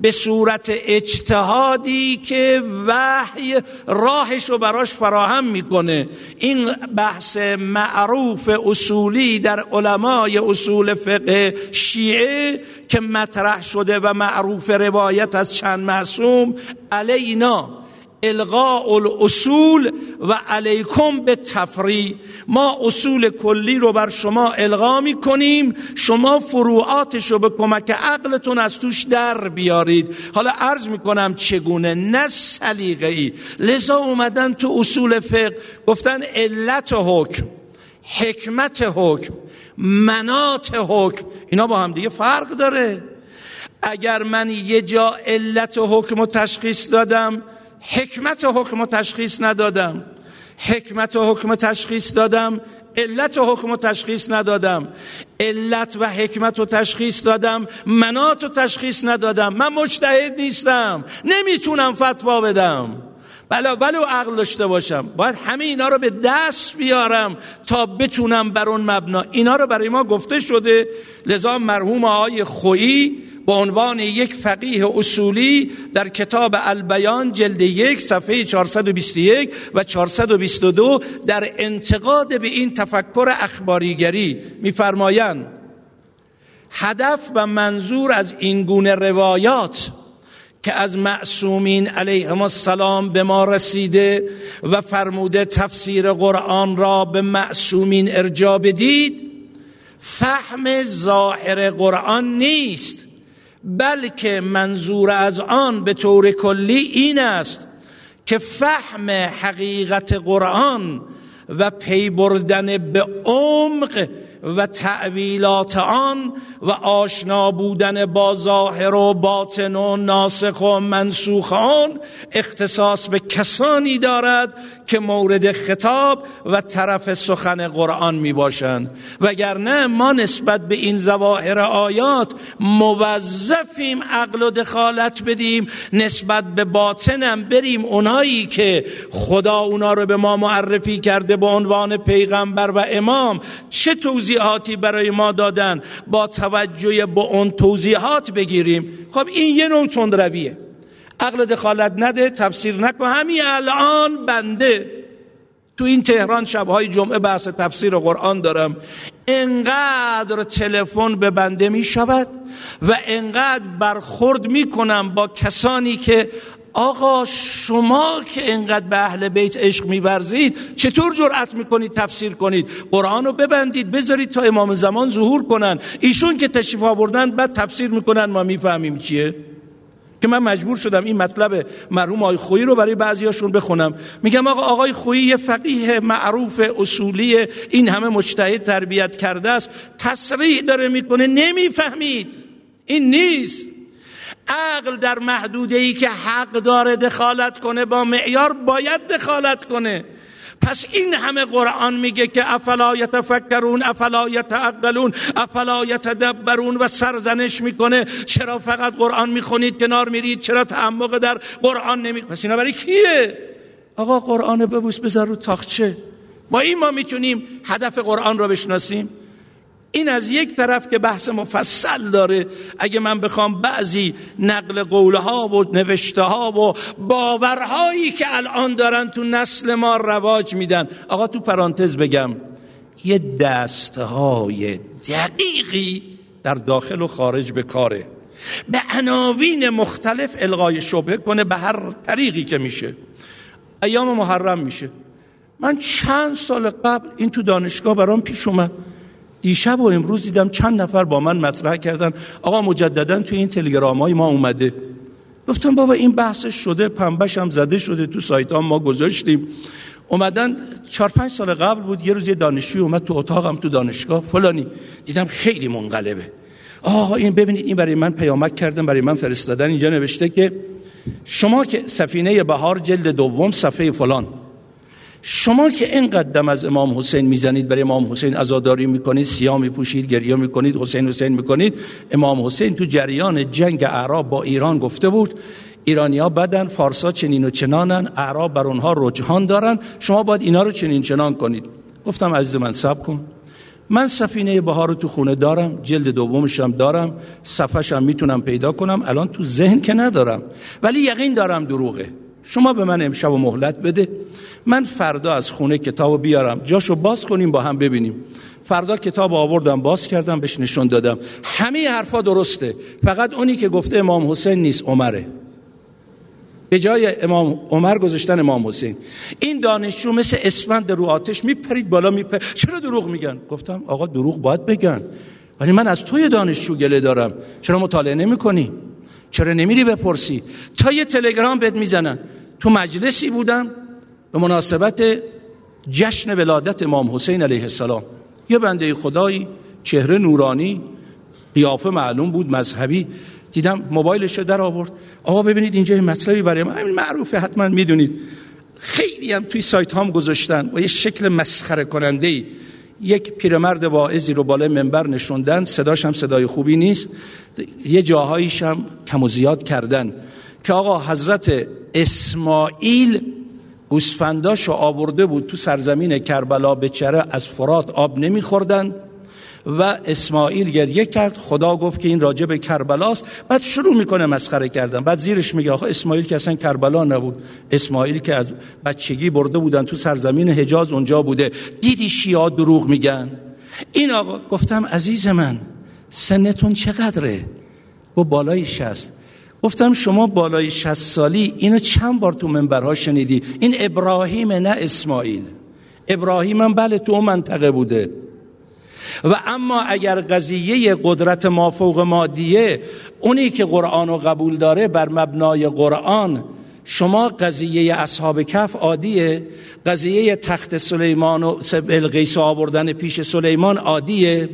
به صورت اجتهادی که وحی راهش رو براش فراهم می‌کنه. این بحث معروف اصولی در علمای اصول فقه شیعه که مطرح شده و معروف روایت از چند معصوم علینا. الغاء الاصول و علیکم به تفری ما اصول کلی رو بر شما الغا می کنیم شما فروعاتش رو به کمک عقلتون از توش در بیارید. حالا عرض می کنم چگونه؟ نه سلیقه ای لذا اومدن تو اصول فقه گفتن علت حکم حکمت حکم منات حکم. اینا با هم دیگه فرق داره. اگر من یه جا علت حکم رو تشخیص دادم حکمت حکم تشخیص ندادم. حکمت حکم تشخیص دادم. علت حکم تشخیص ندادم. علت و حکمت رو تشخیص دادم. منات رو تشخیص ندادم. من مجتهد نیستم. نمی‌تونم فتوا بدم. بله بله عقل داشته باشم. باید همه اینا رو به دست بیارم تا بتونم بر اون مبنا. اینا رو برای ما گفته شده. لذا مرحوم آقای خویی با عنوان یک فقیه اصولی در کتاب البیان جلد یک صفحه 421 و 422 در انتقاد به این تفکر اخباریگری میفرمایند هدف و منظور از این گونه روایات که از معصومین علیهم السلام به ما رسیده و فرموده تفسیر قرآن را به معصومین ارجا بدید فهم ظاهر قرآن نیست. بلکه منظور از آن به طور کلی این است که فهم حقیقت قرآن و پی بردن به عمق و تعویلات آن و آشنا بودن با ظاهر و باطن و ناسخ و منسوخ آن اختصاص به کسانی دارد که مورد خطاب و طرف سخن قرآن می باشند. وگرنه ما نسبت به این زواهر آیات موظفیم عقل و دخالت بدیم نسبت به باطنم بریم اونایی که خدا اونا رو به ما معرفی کرده به عنوان پیغمبر و امام. چه توضیحاتی برای ما دادن. با توجه به اون توضیحات بگیریم. خب این یه نوع تندرویه. عقل دخالت نده تفسیر نکن. همین الان بنده. تو این تهران شبهای جمعه بحث تفسیر قرآن دارم. انقدر تلفن به بنده می شود و انقدر برخورد می کنم با کسانی که آقا شما که انقدر به اهل بیت عشق میورزید چطور جرأت می‌کنید تفسیر کنید؟ قرآن رو ببندید بذارید تا امام زمان ظهور کنن. ایشون که تشریف آوردن بعد تفسیر می‌کنن ما می‌فهمیم چیه؟ که من مجبور شدم این مطلب مرحوم آقای خویی رو برای بعضیاشون بخونم. میگم آقا آقای خویی یه فقیه معروف اصولی این همه مجتهد تربیت کرده است. تصریح داره می‌کنه نمی‌فهمید. این نیست. عقل در محدوده ای که حق داره دخالت کنه با معیار باید دخالت کنه. پس این همه قرآن میگه که افلا یتفکرون افلا یتعقلون افلا یتدبرون و سرزنش می‌کنه. چرا فقط قرآن می‌خونید کنار میرید؟ چرا تعمق در قرآن نمی پس اینا برای کیه؟ آقا قرآن ببوس بذار رو تاخچه. با این ما می‌تونیم هدف قرآن رو بشناسیم؟ این از یک طرف که بحث مفصل داره اگه من بخوام بعضی نقل قولها و نوشته ها و باورهایی که الان دارن تو نسل ما رواج میدن. آقا تو پرانتز بگم یه دستهای دقیقی در داخل و خارج به کاره. به عناوین مختلف القای شبه کنه به هر طریقی که میشه. ایام محرم میشه. من چند سال قبل این تو دانشگاه برام پیش اومد. دیشب و امروز دیدم چند نفر با من مطرح کردن. آقا مجددا تو این تلگرام های ما اومده. گفتم بابا این بحثش شده پنبش هم زده شده تو سایت ها ما گذاشتیم. اومدن چهار پنج سال قبل بود یه روز یه دانشجوی اومد تو اتاقم تو دانشگاه. فلانی. دیدم خیلی منقلبه. آقا این ببینید این برای من پیامک کردن برای من فرستادن. اینجا نوشته که شما که سفینه بهار جلد دوم صفحه فلان. شما که اینقدر دم از امام حسین می‌زنید برای امام حسین عزاداری می‌کنید سیاه میپوشید گریه می‌کنید حسین حسین می‌کنید امام حسین تو جریان جنگ اعراب با ایران گفته بود ایرانیا بدن فارسا چنین و چنانن اعراب بر اونها رجحان دارن شما باید اینا رو چنین چنان کنید. گفتم عزیز من سب کن. من سفینه بهار رو تو خونه دارم جلد دومش هم دارم صفحش هم می‌تونم پیدا کنم الان تو ذهن که ندارم. ولی یقین دارم دروغه. شما به من امشب و مهلت بده. من فردا از خونه کتاب بیارم. جاشو باز کنیم با هم ببینیم. فردا کتاب آوردم باز کردم بهش نشون دادم. همه حرفا درسته. فقط اونی که گفته امام حسین نیست عمره. به جای امام عمر گذاشتن امام حسین. این دانشجو مثل اسفند رو آتش میپرید بالا میپرید چرا دروغ میگن؟ گفتم آقا دروغ باید بگن. ولی من از توی دانشجو گله دارم. چرا مطالعه نمی‌کنی؟ چرا نمیری بپرسی؟ تا یه تلگرام بهت می‌زنن. تو مجلسی بودم به مناسبت جشن ولادت امام حسین علیه السلام. یه بنده خدایی چهره نورانی قیافه معلوم بود مذهبی. دیدم موبایلش در آورد. آقا ببینید اینجا یه مطلبی برای ما همین معروفه حتما می‌دونید. خیلی هم توی سایت هم گذاشتن با یه شکل مسخره کننده ای یک پیرمرد واعظی رو بالای منبر نشوندن. صداش هم صدای خوبی نیست. یه جاهاییش هم کم و زیاد کردن. که آقا حضرت اسماعیل گوسفنداشو آورده بود تو سرزمین کربلا به چره از فرات آب نمیخوردن و اسماعیل گریه کرد. خدا گفت که این راجع به کربلاست. بعد شروع می‌کنه مسخره کردن. بعد زیرش میگه آخه اسماعیل که اصلا کربلا نبود. اسماعیل که از بچگی برده بودن تو سرزمین حجاز اونجا بوده. دیدی شیعه دروغ میگن؟ این آقا گفتم عزیز من سنتون چقدره؟ و بالای شست گفتم شما بالای 60 سالی اینو چند بار تو منبرها شنیدی؟ این ابراهیم نه اسماعیل. ابراهیم هم بله تو منطقه بوده. و اما اگر قضیه قدرت مافوق مادیه اونی که قرآن و قبول داره بر مبنای قرآن شما قضیه اصحاب کف عادیه؟ قضیه تخت سلیمان و بلقیس آوردن پیش سلیمان عادیه؟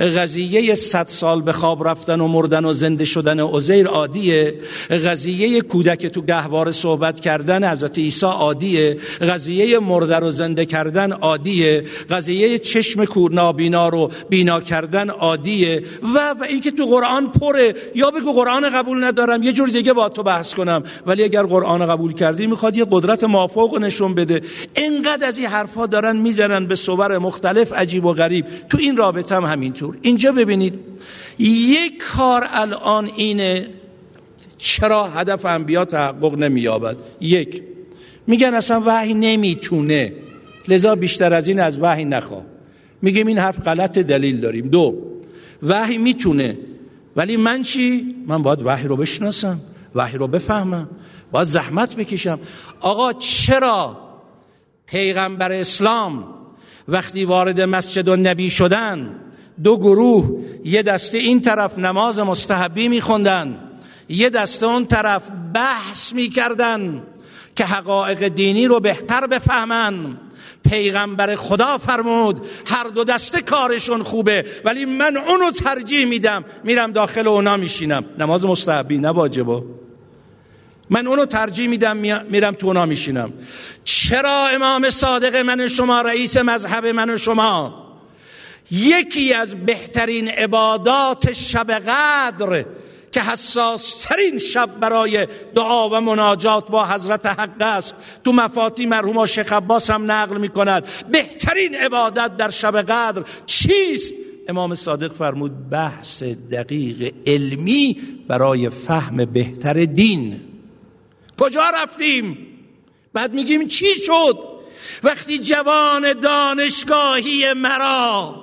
قضیه صد سال به خواب رفتن و مردن و زنده شدن عزیر عادیه؟ قضیه کودک تو گهوار صحبت کردن حضرت عیسی عادیه؟ قضیه مرده رو زنده کردن عادیه؟ قضیه چشم کور نابینا رو بینا کردن عادیه؟ و و اینکه تو قرآن پره. یا بگو قرآن قبول ندارم یه جور دیگه با تو بحث کنم. ولی اگر قرآن قبول کردی می‌خواد یه قدرت مافوق نشون بده. انقدر از این حرفها دارن می‌زنن به صور مختلف عجیب و غریب. تو این رابطه هم همینطور. اینجا ببینید یک کار الان اینه چرا هدف انبیا تحقق نمییابد؟ یک میگن اصلا وحی نمی‌تونه. لذا بیشتر از این از وحی نخوا. میگیم این حرف غلط دلیل داریم. دو وحی می‌تونه. ولی من چی؟ من باید وحی رو بشناسم وحی رو بفهمم. باید زحمت بکشم. آقا چرا پیغمبر اسلام وقتی وارد مسجد و نبی شدن دو گروه یه دسته این طرف نماز مستحبی میخوندن یه دسته اون طرف بحث می‌کردن که حقایق دینی رو بهتر بفهمن. پیغمبر خدا فرمود هر دو دسته کارشون خوبه ولی من اونو ترجیح میدم. میرم داخل اونا میشینم. نماز مستحبی نه من اونو ترجیح میدم میرم تو اونا میشینم. چرا امام صادق من شما رئیس مذهب من شما؟ یکی از بهترین عبادات شب قدر که حساس ترین شب برای دعا و مناجات با حضرت حق است. تو مفاتی مرحوم شیخ عباس هم نقل می کند بهترین عبادت در شب قدر چیست؟ امام صادق فرمود بحث دقیق علمی برای فهم بهتر دین. کجا رفتیم؟ بعد میگیم چی شد؟ وقتی جوان دانشگاهی مرا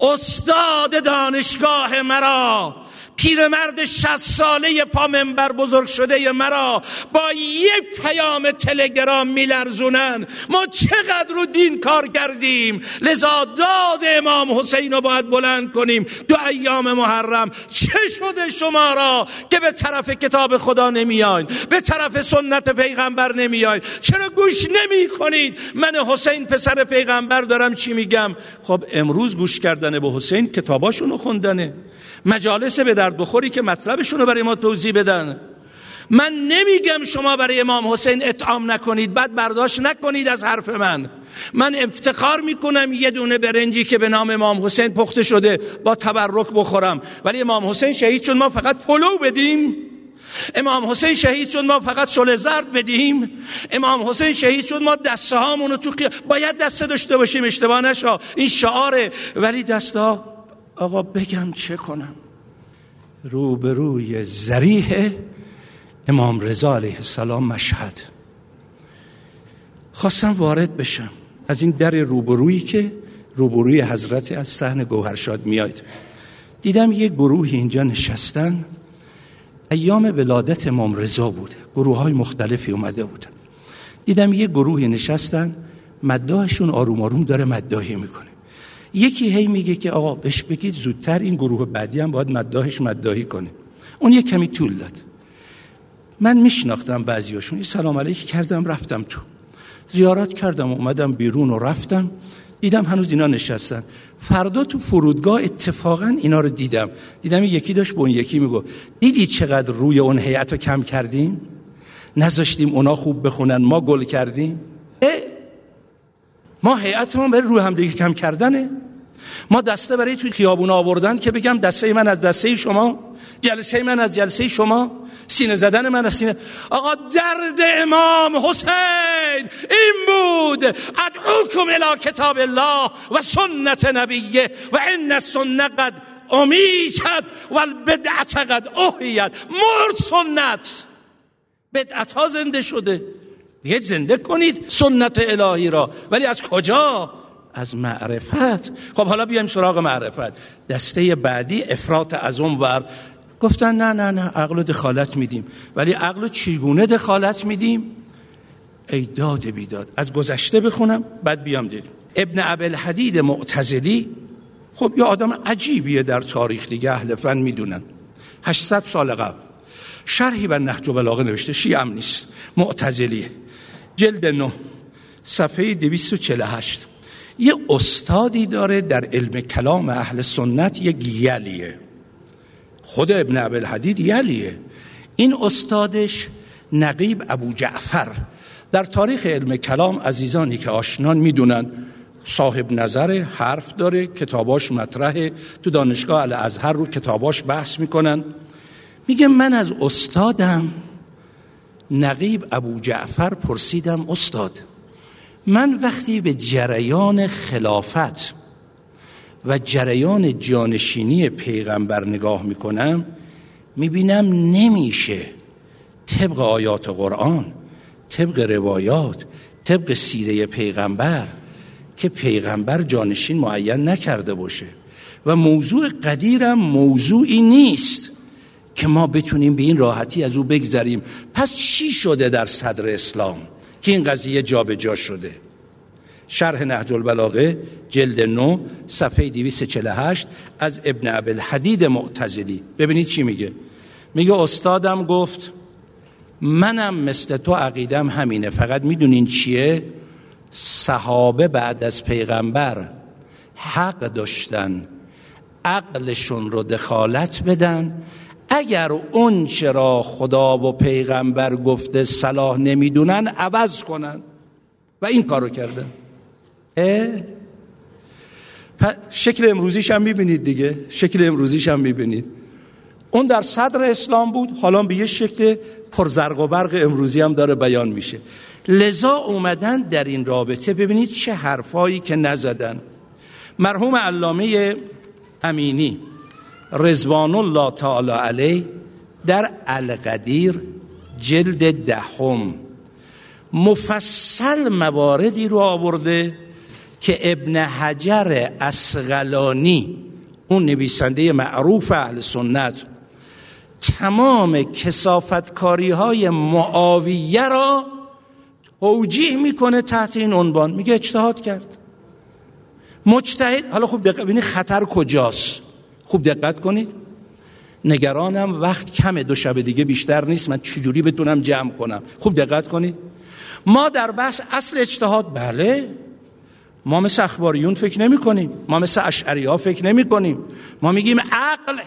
استاد دانشگاه مرا پیرمرد شست ساله پا منبر بزرگ شده مرا با یک پیام تلگرام میلرزونن. ما چقدر رو دین کار کردیم؟ لذا داد امام حسین رو باید بلند کنیم. دو ایام محرم. چه شده شما را که به طرف کتاب خدا نمیاین؟ به طرف سنت پیغمبر نمیاین؟ چرا گوش نمی کنید من حسین پسر پیغمبر دارم. چی میگم؟ خب امروز گوش کردن به حسین کتاباشونو خوندنه. مجالس به درد بخوری که مطلبشون رو برای ما توضیح بدن. من نمیگم شما برای امام حسین اطعام نکنید بعد برداشت نکنید از حرف من. من افتخار می‌کنم یه دونه برنجی که به نام امام حسین پخته شده با تبرک بخورم. ولی امام حسین شهید چون ما فقط پلو بدیم. امام حسین شهید شد ما فقط شل زرد بدیم. امام حسین شهید شد ما دسته هامونو تو باید دسته داشته باشیم اشتباه نشا این شعاره. ولی دسته آقا بگم چه کنم؟ روبروی زریح امام رضا علیه السلام مشهد. خواستم وارد بشم. از این در روبرویی که روبروی حضرت از صحن گوهرشاد میاد دیدم یه گروهی اینجا نشستن. ایام ولادت امام رضا بود. گروه های مختلفی اومده بودن. دیدم یه گروهی نشستن. مداهشون آروم آروم داره مداهی می‌کنه. یکی هی میگه که آقا بهش بگید زودتر این گروه بعدی هم باید مداهش مداهی کنه. اون یه کمی طول داد. من میشناختم بعضیاشون. یه سلام علیک کردم رفتم تو. زیارت کردم اومدم بیرون و رفتم. دیدم هنوز اینا نشستن. فردا تو فرودگاه اتفاقا اینا رو دیدم. دیدم یکی داشت به اون یکی میگو دیدی چقدر روی اون هیئت رو کم کردیم؟ نذاشتیم اونا خوب بخونن ما گل کردیم؟ ما هیئتمون برای روی هم دیگه کم کردنه. ما دسته برای توی خیابون آوردن که بگم دسته من از دسته شما جلسه من از جلسه شما سینه زدن من از سینه. آقا درد امام حسین این بود. ادعوکم الى کتاب الله و سنت نبیه و ان السنه قد امیتت و البدعت قد احیت. مرد سنت. بدعت ها زنده شده. دیگه زنده کنید سنت الهی را. ولی از کجا؟ از معرفت. خب حالا بیایم سراغ معرفت. دسته بعدی افراط از اون ور. گفتن نه نه نه عقل دخالت میدیم. ولی عقل چیگونه دخالت میدیم؟ ای داد بیداد از گذشته بخونم بعد بیام دیدیم ابن عبل حدید معتزلی خب یه آدم عجیبیه در تاریخ دیگه اهل فن می‌دونن. 800 سال قبل. شرحی بر نهج بلاغه نوشته شیعه نیست معتزلیه. جلد نو صفحه 248 یه استادی داره در علم کلام اهل سنت یه گیلیه خود ابن عبدالحدید یلیه این استادش نقیب ابو جعفر. در تاریخ علم کلام عزیزانی که آشنان می‌دونن صاحب نظر حرف داره کتاباش مطرحه. تو دانشگاه الازهر رو کتاباش بحث می‌کنن. میگه من از استادم نقیب ابو جعفر پرسیدم استاد من وقتی به جریان خلافت و جریان جانشینی پیغمبر نگاه می‌کنم می‌بینم نمیشه طبق آیات قرآن طبق روایات طبق سیره پیغمبر که پیغمبر جانشین معین نکرده باشه. و موضوع قدیرم موضوعی نیست. که ما بتونیم به این راحتی از او بگذریم. پس چی شده در صدر اسلام که این قضیه جابجا جا شده؟ شرح نهج البلاغه جلد 9 صفحه 248 از ابن ابل حدید معتزلی. ببینید چی میگه. میگه استادم گفت منم مثل تو عقیدم همینه فقط می‌دونین چیه؟ صحابه بعد از پیغمبر حق داشتن عقلشون رو دخالت بدن اگر اون چرا خدا و پیغمبر گفته صلاح نمی‌دونن عوض کنن. و این کارو کردن. شکل امروزیش هم می‌بینید دیگه. شکل امروزیش هم می‌بینید. اون در صدر اسلام بود. حالا به یه شکل پرزرق و برق امروزی هم داره بیان میشه. لذا اومدن در این رابطه. ببینید چه حرفایی که نزدن. مرحوم علامه امینی. رزوان الله تعالی علیه در القدیر جلد دهم. مفصل مواردی رو آورده که ابن حجر اسقلانی اون نویسنده معروف اهل سنت تمام کسافتکاری های معاویه را توجیه می‌کنه تحت این عنوان. میگه اجتهاد کرد. مجتهد حالا خوب دقت ببینید خطر کجاست؟ خوب دقت کنید. نگرانم وقت کمه دو شب دیگه بیشتر نیست. من چجوری بتونم جمع کنم؟ خوب دقت کنید. ما در بحث اصل اجتهاد بله. ما مثل اخباریون فکر نمی کنیم. ما مثل اشعری ها فکر نمی کنیم. ما میگیم عقل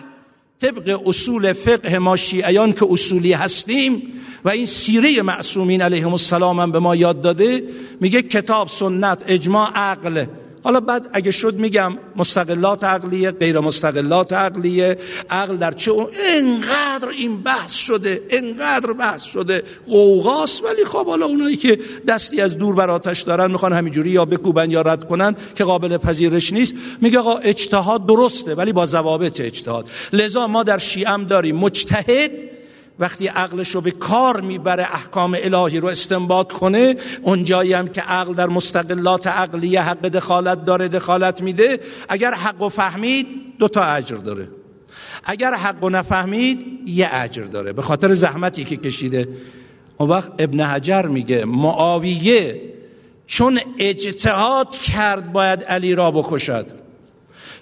طبق اصول فقه ما شیعیان که اصولی هستیم و این سیره معصومین علیهم السلام هم به ما یاد داده میگه کتاب سنت اجماع عقل. حالا بعد اگه شد میگم مستقلات عقلیه غیر مستقلات عقلیه. عقل در چه انقدر این بحث شده انقدر بحث شده. قوقاست ولی خب حالا اونایی که دستی از دور بر آتش دارن می‌خوان همینجوری یا بکوبن یا رد کنن که قابل پذیرش نیست. میگه آقا اجتهاد درسته ولی با ضوابط اجتهاد. لذا ما در شیعه داریم مجتهد وقتی عقلش رو به کار می‌بره احکام الهی رو استنباط کنه اونجایی هم که عقل در مستقلات عقلی حق دخالت داره دخالت میده اگر حق و فهمید دو تا اجر داره. اگر حق و نفهمید یه اجر داره. به خاطر زحمتی که کشیده. اون وقت ابن حجر میگه معاویه چون اجتهاد کرد باید علی را بکشد.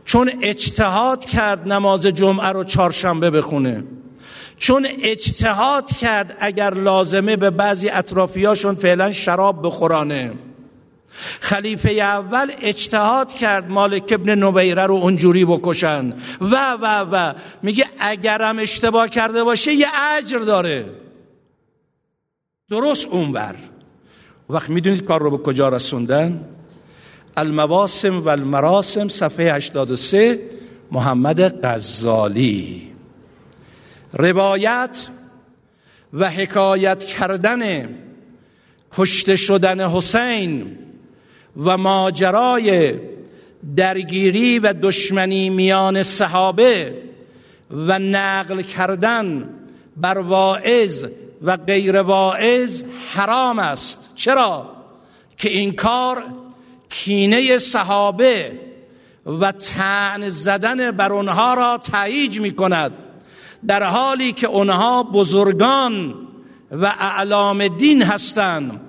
چون اجتهاد کرد نماز جمعه رو چهارشنبه بخونه. چون اجتهاد کرد اگر لازمه به بعضی اطرافیاشون فعلا شراب بخورانه. خلیفه اول اجتهاد کرد مالک ابن نبیره رو اونجوری بکشن. و و و. میگه اگرم اشتباه کرده باشه یه اجر داره. درست اونور. وقت می‌دونید کار رو به کجا رسوندن؟ المواسم و المراسم صفحه 83 محمد غزالی. روایت و حکایت کردن کشته شدن حسین و ماجرای درگیری و دشمنی میان صحابه و نقل کردن بر واعظ و غیر واعظ حرام است. چرا؟ که این کار کینه صحابه و تن زدن بر آنها را تایید می کند در حالی که اونها بزرگان و اعلام دین هستند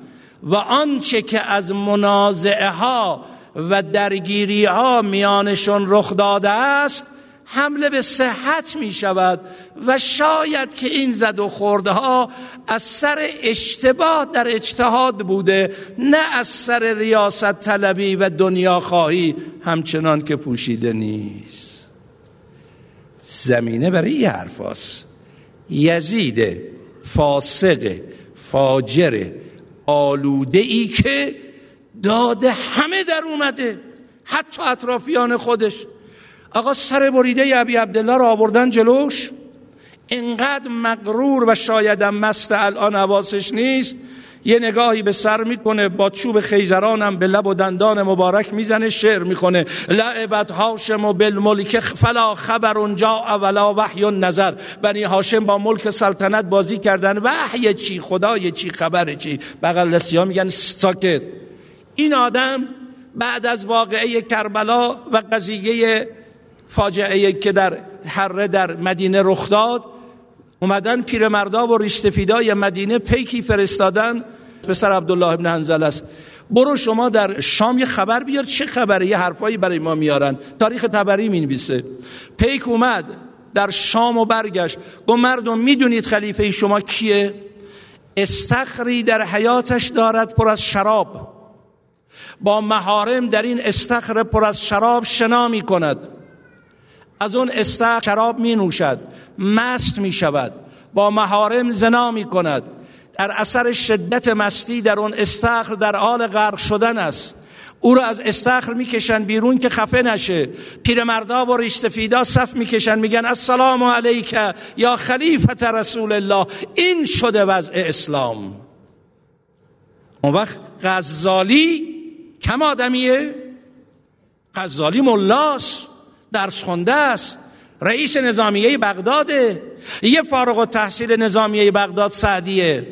و آنچه که از منازعه ها و درگیری ها میانشون رخ داده است حمله به صحت می شود و شاید که این زد و خورده ها از سر اشتباه در اجتهاد بوده نه از سر ریاست طلبی و دنیا خواهی همچنان که پوشیده نیست. زمینه برای این حرف یزید فاسق فاجر آلوده ای که داده همه در اومده حتی اطرافیان خودش. آقا سر بریده ابی عبدالله را آوردن جلوش. انقدر مغرور و شایدم مست الان حواسش نیست. یه نگاهی به سر می‌کنه با چوب خیزرانم به لب و دندان مبارک می‌زنه شعر می‌کنه لعبت هاشم و بالملک فلا خبر اونجا اولا وحی نظر بنی هاشم با ملک سلطنت بازی کردن. وحی چی؟ خدای چی؟ خبر چی؟ بغل ها میگن ساکت. این آدم بعد از واقعه کربلا و قضیه فاجعه که در حره در مدینه رخ داد اومدن پیرمردا و ریشتفیدای مدینه پیکی فرستادن. پسر عبدالله ابن هنزل است. برو شما در شام یه خبر بیار. چه خبره؟ یه حرفایی برای ما میارن. تاریخ تبری می نویسه پیک اومد. در شام و برگشت. گفت مردم می‌دونید خلیفه شما کیه؟ استخری در حیاتش دارد پر از شراب. با مهارم در این استخر پر از شراب شنا می کند از اون استخر شراب می نوشد مست می شود با مهارم زنا می کند. در اثر شدت مستی در اون استخر در حال غرق شدن است. او رو از استخر می‌کشن بیرون که خفه نشه. پیرمردا و ریش سفیدا صف می‌کشن میگن السلام علیک یا خلیفت رسول الله. این شده وضع اسلام. اون وقت غزالی کم آدمیه. غزالی ملاس. درس خونده است. رئیس نظامیه بغداده یه فارغ و تحصیل نظامیه بغداد سعدیه.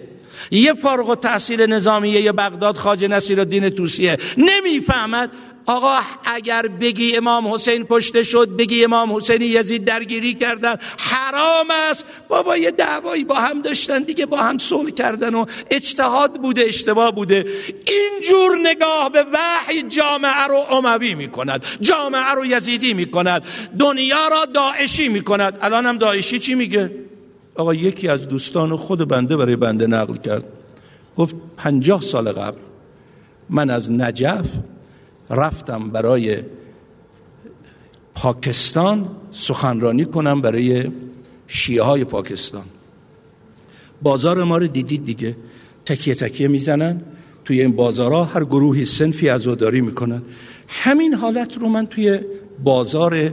یه فارغ و تحصیل نظامیه بغداد خاج نصیر الدین توسیه. نمی‌فهمد آقا اگر بگی امام حسین کشته شد بگی امام حسین یزید درگیری کردن حرام است. بابا یه دعوایی با هم داشتن دیگه با هم صلح کردن و اجتهاد بوده اشتباه بوده. اینجور نگاه به وحی جامعه رو اموی می‌کند جامعه رو یزیدی می‌کند دنیا را داعشی می‌کند. الان هم داعشی چی میگه؟ آقا یکی از دوستان خود بنده برای بنده نقل کرد. گفت پنجاه سال قبل من از نجف رفتم برای پاکستان سخنرانی کنم برای شیعه های پاکستان. بازار ما رو دیدید دیگه. تکیه تکیه می‌زنن. توی این بازارها هر گروهی سنفی عزاداری می‌کنن. همین حالت رو من توی بازار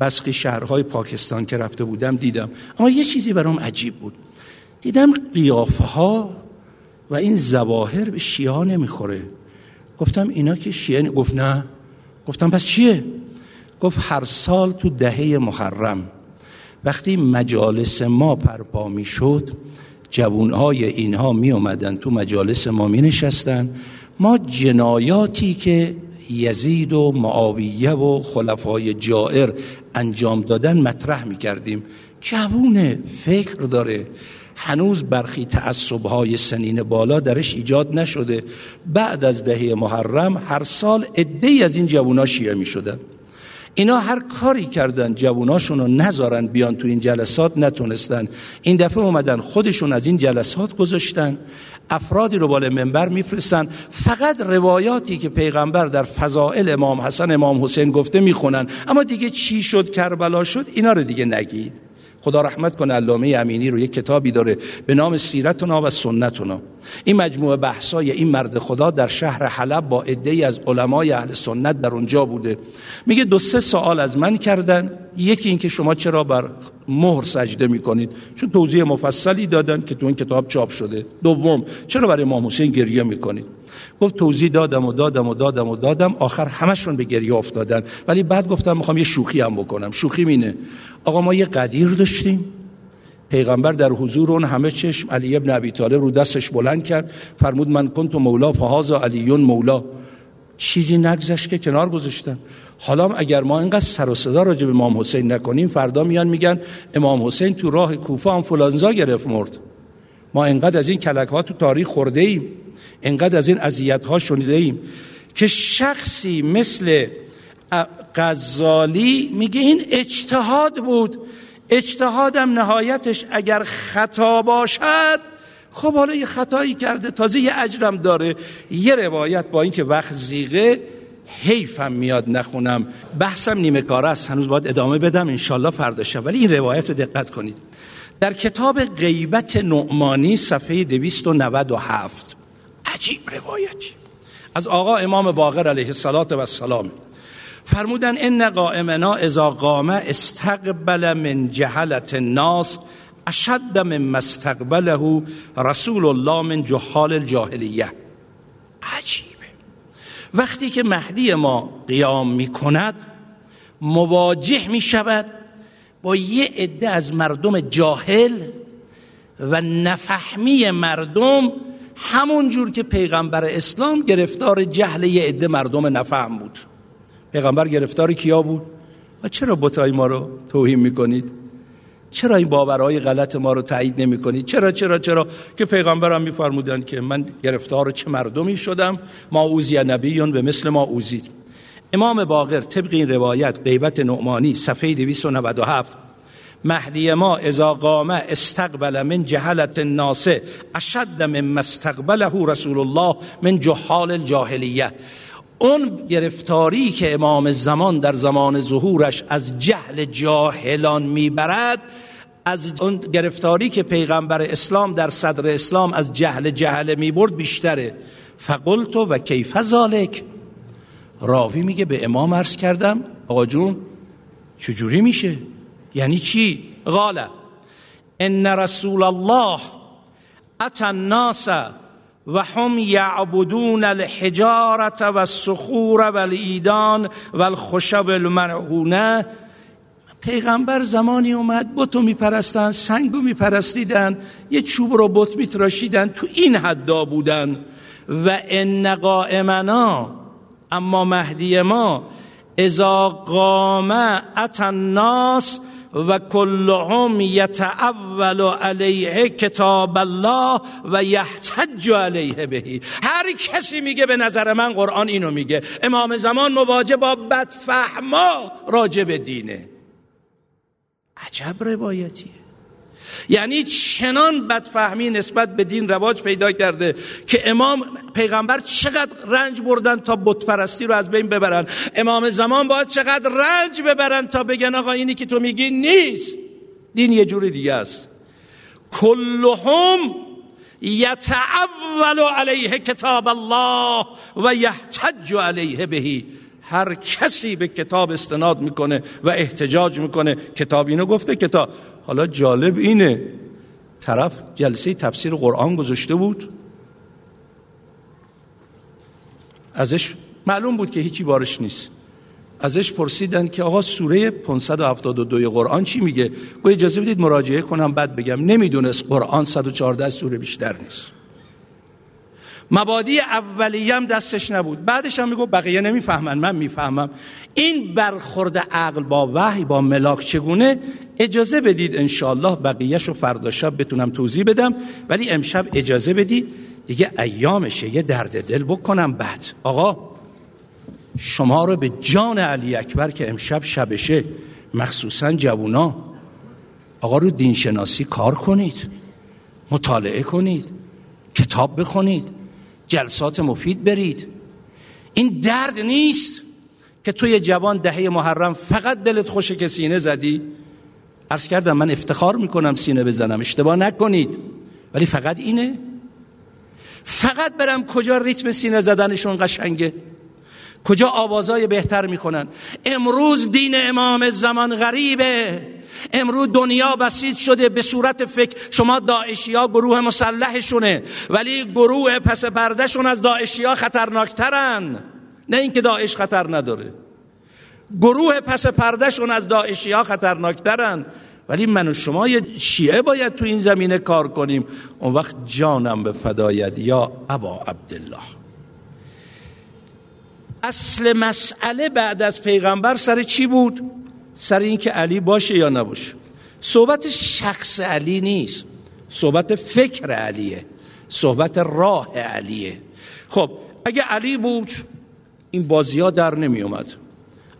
بسقی شهرهای پاکستان که رفته بودم دیدم. اما یه چیزی برام عجیب بود. دیدم قیافه ها و این زواهر به شیعه نمی‌خوره. گفتم اینا که شیعه گفت نه. گفتم پس چیه؟ گفت هر سال تو دهه محرم وقتی مجالس ما پرپا می شد جوونهای اینها می اومدن تو مجالس ما می نشستن ما جنایاتی که یزید و معاویه و خلفای جائر انجام دادن مطرح می کردیم جوون فکر داره. هنوز برخی تعصبهای سنین بالا درش ایجاد نشده. بعد از دهه محرم هر سال عده از این جوونا شیعه می شدن اینا هر کاری کردن جووناشون رو نذارن بیان تو این جلسات نتونستن. این دفعه اومدن خودشون از این جلسات گذاشتن. افرادی رو بالا منبر میفرستن. فقط روایاتی که پیغمبر در فضائل امام حسن امام حسین گفته می‌خونن. اما دیگه چی شد؟ کربلا شد؟ اینا رو دیگه نگید. خدا رحمت کنه علامه امینی رو یک کتابی داره به نام سیرتنا و سنتنا. این مجموعه بحثای این مرد خدا در شهر حلب با عده‌ای از علمای اهل سنت در اونجا بوده. میگه دو سه سوال از من کردن یکی این که شما چرا بر مهر سجده می‌کنید؟ چون توضیح مفصلی دادن که تو این کتاب چاپ شده. دوم چرا برای امام حسین گریه می‌کنید؟ گفت توضیح دادم و دادم و دادم و دادم. آخر همشون به گریه افتادن. ولی بعد گفتم می‌خوام یه شوخی هم بکنم. شوخی مینه آقا ما یه قدیر داشتیم. پیغمبر در حضور اون همه چشم علی ابن ابی طالب رو دستش بلند کرد. فرمود من کنت مولا فهازا علیون مولا. چیزی نگذشت که کنار گذاشتن. حالا اگر ما اینقدر سر و صدا راجع به امام حسین نکنیم فردا میان میگن امام حسین تو راه کوفه هم فلانزا گرفت مرد. ما اینقدر از این کلک ها تو تاریخ خورده ایم اینقدر از این اذیت ها شنیده ایم که شخصی مثل غزالی میگه این اجتهاد بود. اجتهادم نهایتش اگر خطا باشد خب حالا یه خطایی کرده تازه یه اجرم داره. یه روایت با اینکه وقت زیغه حیفم میاد نخونم. بحثم نیمه کار است هنوز باید ادامه بدم انشالله فردا شب. ولی این روایت رو دقت کنید. در کتاب غیبت نعمانی صفحه 297 عجیب روایتی از آقا امام باقر علیه السلام فرمودن ان قائمنا اذا قام استقبل من جهلت الناس اشد من استقبله رسول الله من جهال الجاهلیه. عجیبه. وقتی که مهدی ما قیام می کند مواجه می شود با یه عده از مردم جاهل و نفهمی مردم همون جور که پیغمبر اسلام گرفتار جهل یه عده مردم نفهم بود. پیغمبر گرفتار کیا بود؟ و چرا بتای ما رو توهین می‌کنید؟ چرا این باورهای غلط ما رو تایید نمی کنید چرا چرا چرا که پیغمبر هم میفرمودند که من گرفتار چه مردمی شدم؟ ما اوزی نبیون به مثل ما اوزید. امام باقر طبق این روایت غیبت نعمانی صفحه 297 مهدی ما اذا قام استقبل من جهلت الناس اشد من استقبله رسول الله من جحال الجاهلیه. اون گرفتاری که امام زمان در زمان ظهورش از جهل جاهلان می‌برد از اون گرفتاری که پیغمبر اسلام در صدر اسلام از جهل جهل می‌برد بیشتره. فقلت و کیف ذالک راوی میگه به امام عرض کردم آقا جون چجوری میشه؟ یعنی چی؟ قال ان رسول الله اتى الناس و هم یعبدون الحجارت و الصخور و پیغمبر زمانی اومد بتو میپرستن سنگو میپرستیدن یه چوب رو بت میتراشیدن تو این حدا بودن. و ان قائمنا اما مهدی ما اذا قام اتى الناس و کلهم یتعول علیه کتاب الله و یحتج علیه بهی هر کسی میگه به نظر من قرآن اینو میگه. امام زمان مواجه با بدفهما راجع دینه. عجب روایتیه. یعنی چنان بدفهمی نسبت به دین رواج پیدا کرده که امام پیغمبر چقدر رنج بردن تا بتپرستی رو از بین ببرن. امام زمان باید چقدر رنج ببرن تا بگن آقا اینی که تو میگی نیست. دین یه جور دیگه است. کلهم یتعول علیه کتاب الله و یحتج علیه بهی. هر کسی به کتاب استناد می‌کنه و احتجاج می‌کنه. کتاب اینو گفته کتاب حالا جالب اینه. طرف جلسه تفسیر قرآن گذاشته بود. ازش معلوم بود که هیچی بارش نیست. ازش پرسیدن که آقا سوره 572 قرآن چی میگه؟ گو اجازه بدید مراجعه کنم بعد بگم نمی‌دونست قرآن 114 سوره بیشتر نیست. مبادی اولیه دستش نبود. بعدش هم میگو بقیه نمی‌فهمن من می‌فهمم. این برخورد عقل با وحی با ملاک چگونه؟ اجازه بدید انشالله بقیهش رو فردا شب بتونم توضیح بدم ولی امشب اجازه بدید دیگه ایامشه یه درد دل بکنم بعد. آقا شما رو به جان علی اکبر که امشب شبشه مخصوصا جوونا آقا رو دینشناسی کار کنید مطالعه کنید کتاب بخونید. جلسات مفید برید. این درد نیست که توی جوان دهه محرم فقط دلت خوشه که سینه زدی. عرض کردم من افتخار می‌کنم سینه بزنم. اشتباه نکنید. ولی فقط اینه. فقط برم کجا ریتم سینه زدنشون قشنگه؟ کجا آوازای بهتر می‌کنن امروز دین امام زمان غریبه. امروز دنیا بسیج شده به صورت فکر. شما داعشی ها گروه مسلحشونه. ولی گروه پس پردهشون از داعشی ها خطرناکترن. نه اینکه داعش خطر نداره. گروه پس پردهشون از داعشی ها خطرناکترن. ولی من و شما یه شیعه باید تو این زمینه کار کنیم. اون وقت جانم به فدایت یا ابا عبدالله. اصل مسئله بعد از پیغمبر سر چی بود؟ سر اینکه علی باشه یا نباشه. صحبت شخص علی نیست. صحبت فکر علیه. صحبت راه علیه. خب اگه علی بود این بازی ها در نمی اومد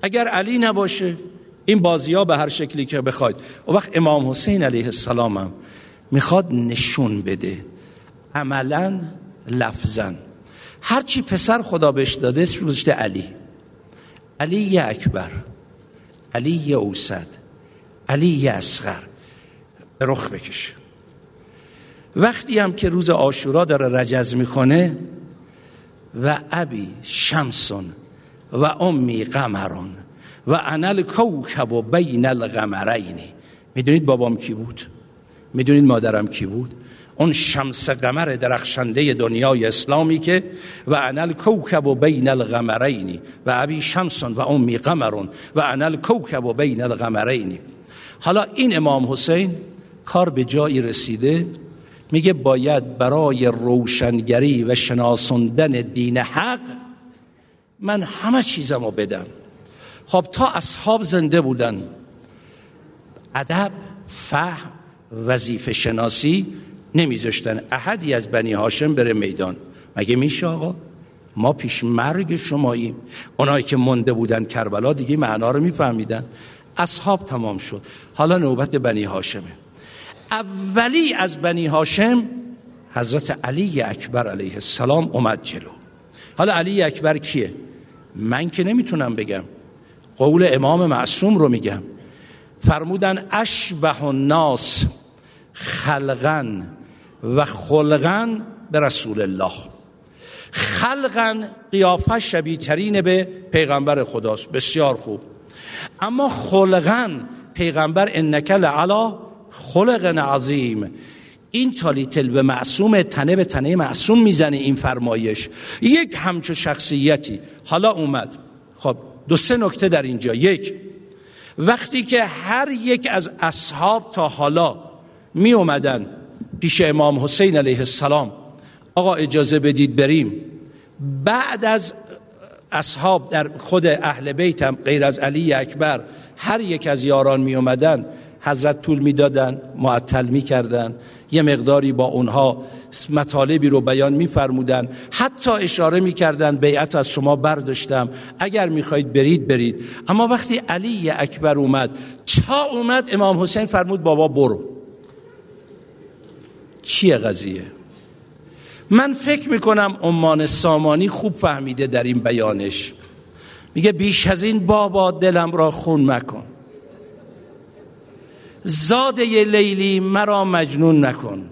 اگر علی نباشه این بازی ها به هر شکلی که بخواید. و وقت امام حسین علیه السلام هم می‌خواد نشون بده. عملا لفظا. هرچی پسر خدا بهش داده روشته علی. علی اکبر. علی اوسد علی اصغر. رخ بکشه وقتی هم که روز آشورا داره رجز می‌کنه و ابی شمسون و امی قمرون و انل کوکب و بین القمرین. می‌دونید بابام کی بود؟ می‌دونید مادرم کی بود؟ اون شمس قمر درخشنده دنیای اسلامی که و انل کوکب و بین القمرین و ابی شمسون و امی قمرون و انل کوکب و بین القمرین. حالا این امام حسین کار به جایی رسیده میگه باید برای روشنگری و شناسوندن دین حق من همه چیزمو بدم. خب تا اصحاب زنده بودن ادب فهم وظیفه شناسی نمیذاشتن احدی از بنی هاشم بره میدان. مگه میشه آقا؟ ما پیش مرگ شماییم. اونایی که مونده بودن کربلا دیگه معنا رو میفهمیدن. اصحاب تمام شد. حالا نوبت بنی هاشمه. اولی از بنی هاشم حضرت علی اکبر علیه السلام اومد جلو. حالا علی اکبر کیه؟ من که نمی‌تونم بگم. قول امام معصوم رو میگم. فرمودن اشبه الناس خلقا. و خلقا به رسول الله. خلقا قیافه شبیه ترین به پیغمبر خداست. بسیار خوب. اما خلقا پیغمبر انکل علا خلق عظیم. این تالیتل به معصوم تنه به تنه معصوم می‌زنه این فرمایش. یک همچو شخصیتی. حالا اومد. خب دو سه نکته در اینجا. یک وقتی که هر یک از اصحاب تا حالا می اومدن پیش امام حسین علیه السلام. آقا اجازه بدید بریم. بعد از اصحاب در خود اهل بیت هم غیر از علی اکبر هر یک از یاران می اومدن حضرت طول می‌دادن معطل می‌کردن یه مقداری با اونها مطالبی رو بیان میفرمودن حتی اشاره می‌کردن بیعت از شما برداشتم. اگر می‌خواید برید برید. اما وقتی علی اکبر اومد چا اومد؟ امام حسین فرمود بابا برو. چیه قضیه؟ من فکر می‌کنم امان سامانی خوب فهمیده در این بیانش. میگه بیش از این بابا دلم را خون مکن. زاده لیلی مرا مجنون نکن.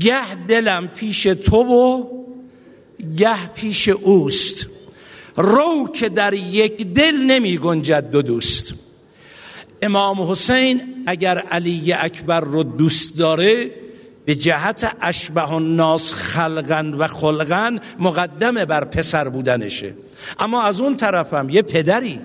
گه دلم پیش تو و گه پیش اوست. رو که در یک دل نمی گنجد دو دوست. امام حسین اگر علی اکبر رو دوست داره به جهت اشبه الناس خلقن و خلقن مقدمه بر پسر بودنشه. اما از اون طرفم یه پدری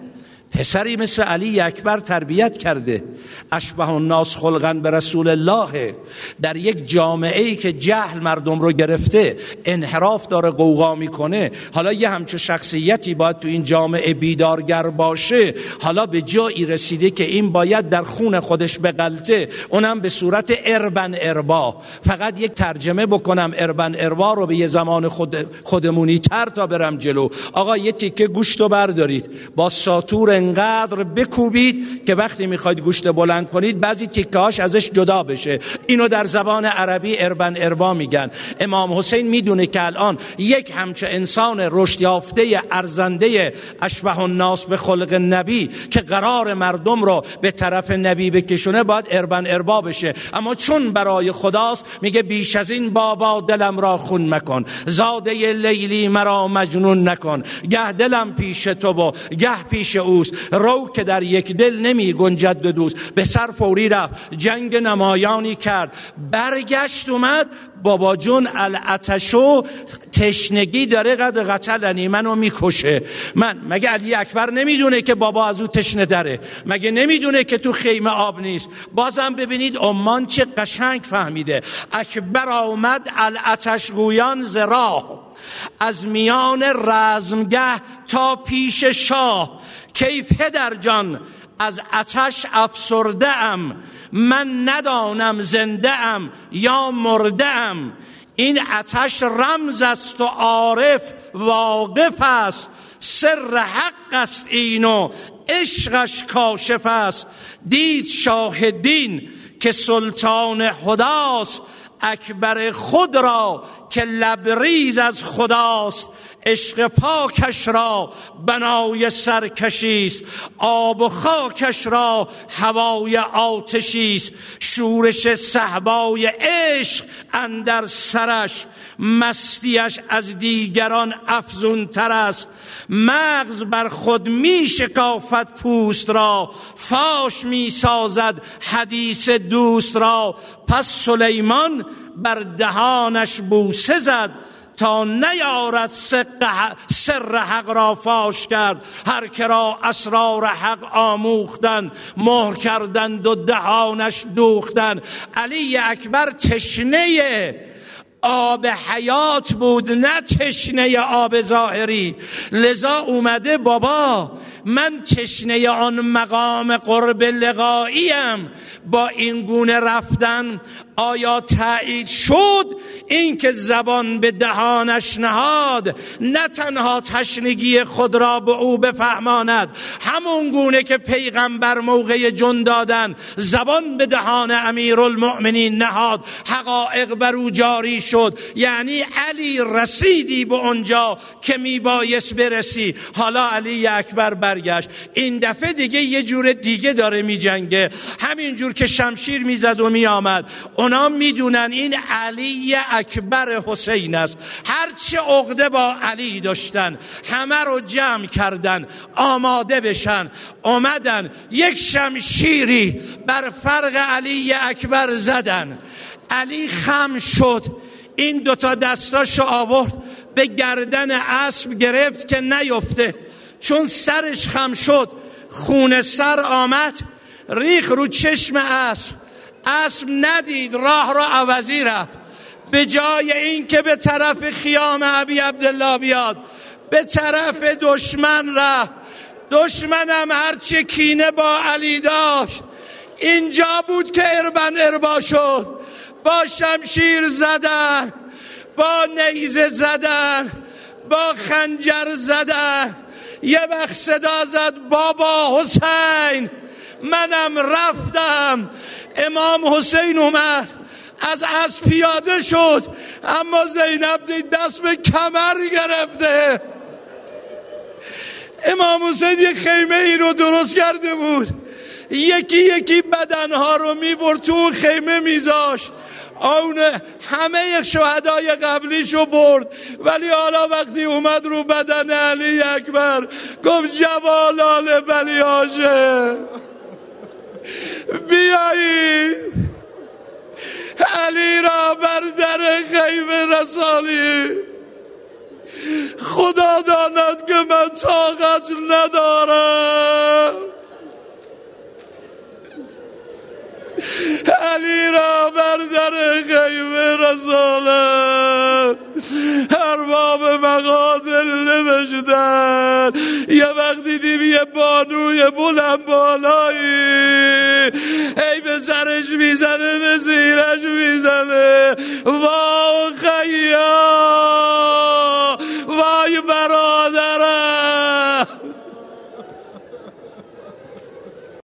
پسری مثل علی اکبر تربیت کرده. اشبه الناس خلقا به رسول الله. در یک جامعه ای که جهل مردم رو گرفته انحراف داره قوقا می‌کنه. حالا یه همچه شخصیتی باید تو این جامعه بیدارگر باشه. حالا به جایی رسیده که این باید در خون خودش بغلطه. اونم به صورت اربن اربا. فقط یک ترجمه بکنم. اربن اربا رو به یه زمان خود خودمونی تر تا برم جلو. آقا یه تیکه گوشت رو بردارید. با ساتور انقدر بکوبید که وقتی می‌خواید گوشت بلند کنید بعضی تیکه هاش ازش جدا بشه. اینو در زبان عربی اربن اربا میگن. امام حسین می‌دونه که الان یک همچه انسان رشد یافته ارزنده اشبه الناس به خلق نبی که قرار مردم رو به طرف نبی بکشونه باید اربن اربا بشه. اما چون برای خداست میگه بیش از این بابا دلم را خون مکن. زاده لیلی مرا مجنون نکن. گه دلم پیش تو و گه پیش اوست. رو که در یک دل نمی گنجد دوست. به سر فوری رفت جنگ نمایانی کرد. برگشت اومد بابا جون الاتشو تشنگی داره قد قتلنی منو می‌کشه. من مگه علی اکبر نمی‌دونه که بابا از او تشنه داره؟ مگه نمی‌دونه که تو خیمه آب نیست؟ بازم ببینید عمان چه قشنگ فهمیده. اکبر آمد الاتش گویان زراه از میان رزمگه تا پیش شاه. کیف پدر جان از اتش افسرده ام من ندانم زنده ام یا مرده ام این اتش رمز است و عارف واقف است. سر حق است اینو عشقش کاشف است. دید شاهدین که سلطان خداست. اکبر خود را که لبریز از خداست عشق پاکش را بنای سرکشی است آب و خاکش را هوای آتشی است شورش صحبای عشق اندر سرش. مستیش از دیگران افزون تر است. مغز بر خود می شکافت پوست را. فاش می سازد حدیث دوست را. پس سلیمان بر دهانش بوسه زد. تا نیارد سر حق را فاش کرد. هر کرا اسرار حق آموختن مهر کردند و دهانش دوختن علی اکبر تشنه آب حیات بود نه تشنه آب ظاهری. لذا اومده بابا من تشنه آن مقام قرب لقاییم. با این گونه رفتن آیا تایید شد اینکه زبان به دهانش نهاد؟ نه تنها تشنگی خود را به او بفهماند همون گونه که پیغمبر موقع جن دادن زبان به دهان امیرالمؤمنین نهاد حقایق بر او جاری شد. یعنی علی رسیدی به اونجا که میبایست برسی. حالا علی اکبر برگشت. این دفعه دیگه یه جور دیگه داره میجنگه. همینجور که شمشیر می‌زد و میآمد. اونا می‌دونن این علی اکبر حسین است. هرچه عقده با علی داشتن همه رو جمع کردن آماده بشن اومدن یک شمشیری بر فرق علی اکبر زدن. علی خم شد. این دوتا دستاشو آورد به گردن اسب گرفت که نیفته. چون سرش خم شد خون سر آمد ریخ رو چشم اسب. اسب ندید راه را عوضی رفت. به جای اینکه به طرف خیام ابی عبدالله بیاد به طرف دشمن رفت. دشمنم هرچه کینه با علی داشت. اینجا بود که اربن اربا شد. با شمشیر زدن با نیزه زدن با خنجر زدن. یه وقت صدا زد بابا حسین. منم رفتم. امام حسین اومد. از از پیاده شد. اما زینب دید دست به کمر گرفته. امام حسین یک خیمه ای رو درست کرده بود. یکی یکی بدنها رو می‌برد تو خیمه میذاشت. اون همه شهدای قبلیشو برد. ولی حالا وقتی اومد رو بدن علی اکبر گفت جوالال بلی آشه بیایید علی را بر در خیمه رسالی خدا داند که من طاقت ندارم. علی را بر در خیمه رسالت ارباب مقاتل نمشدن یه وقت دیدیم یه بانوی بلند بالایی. ای به سرش می‌زنه به زیرش می‌زنه. واقعا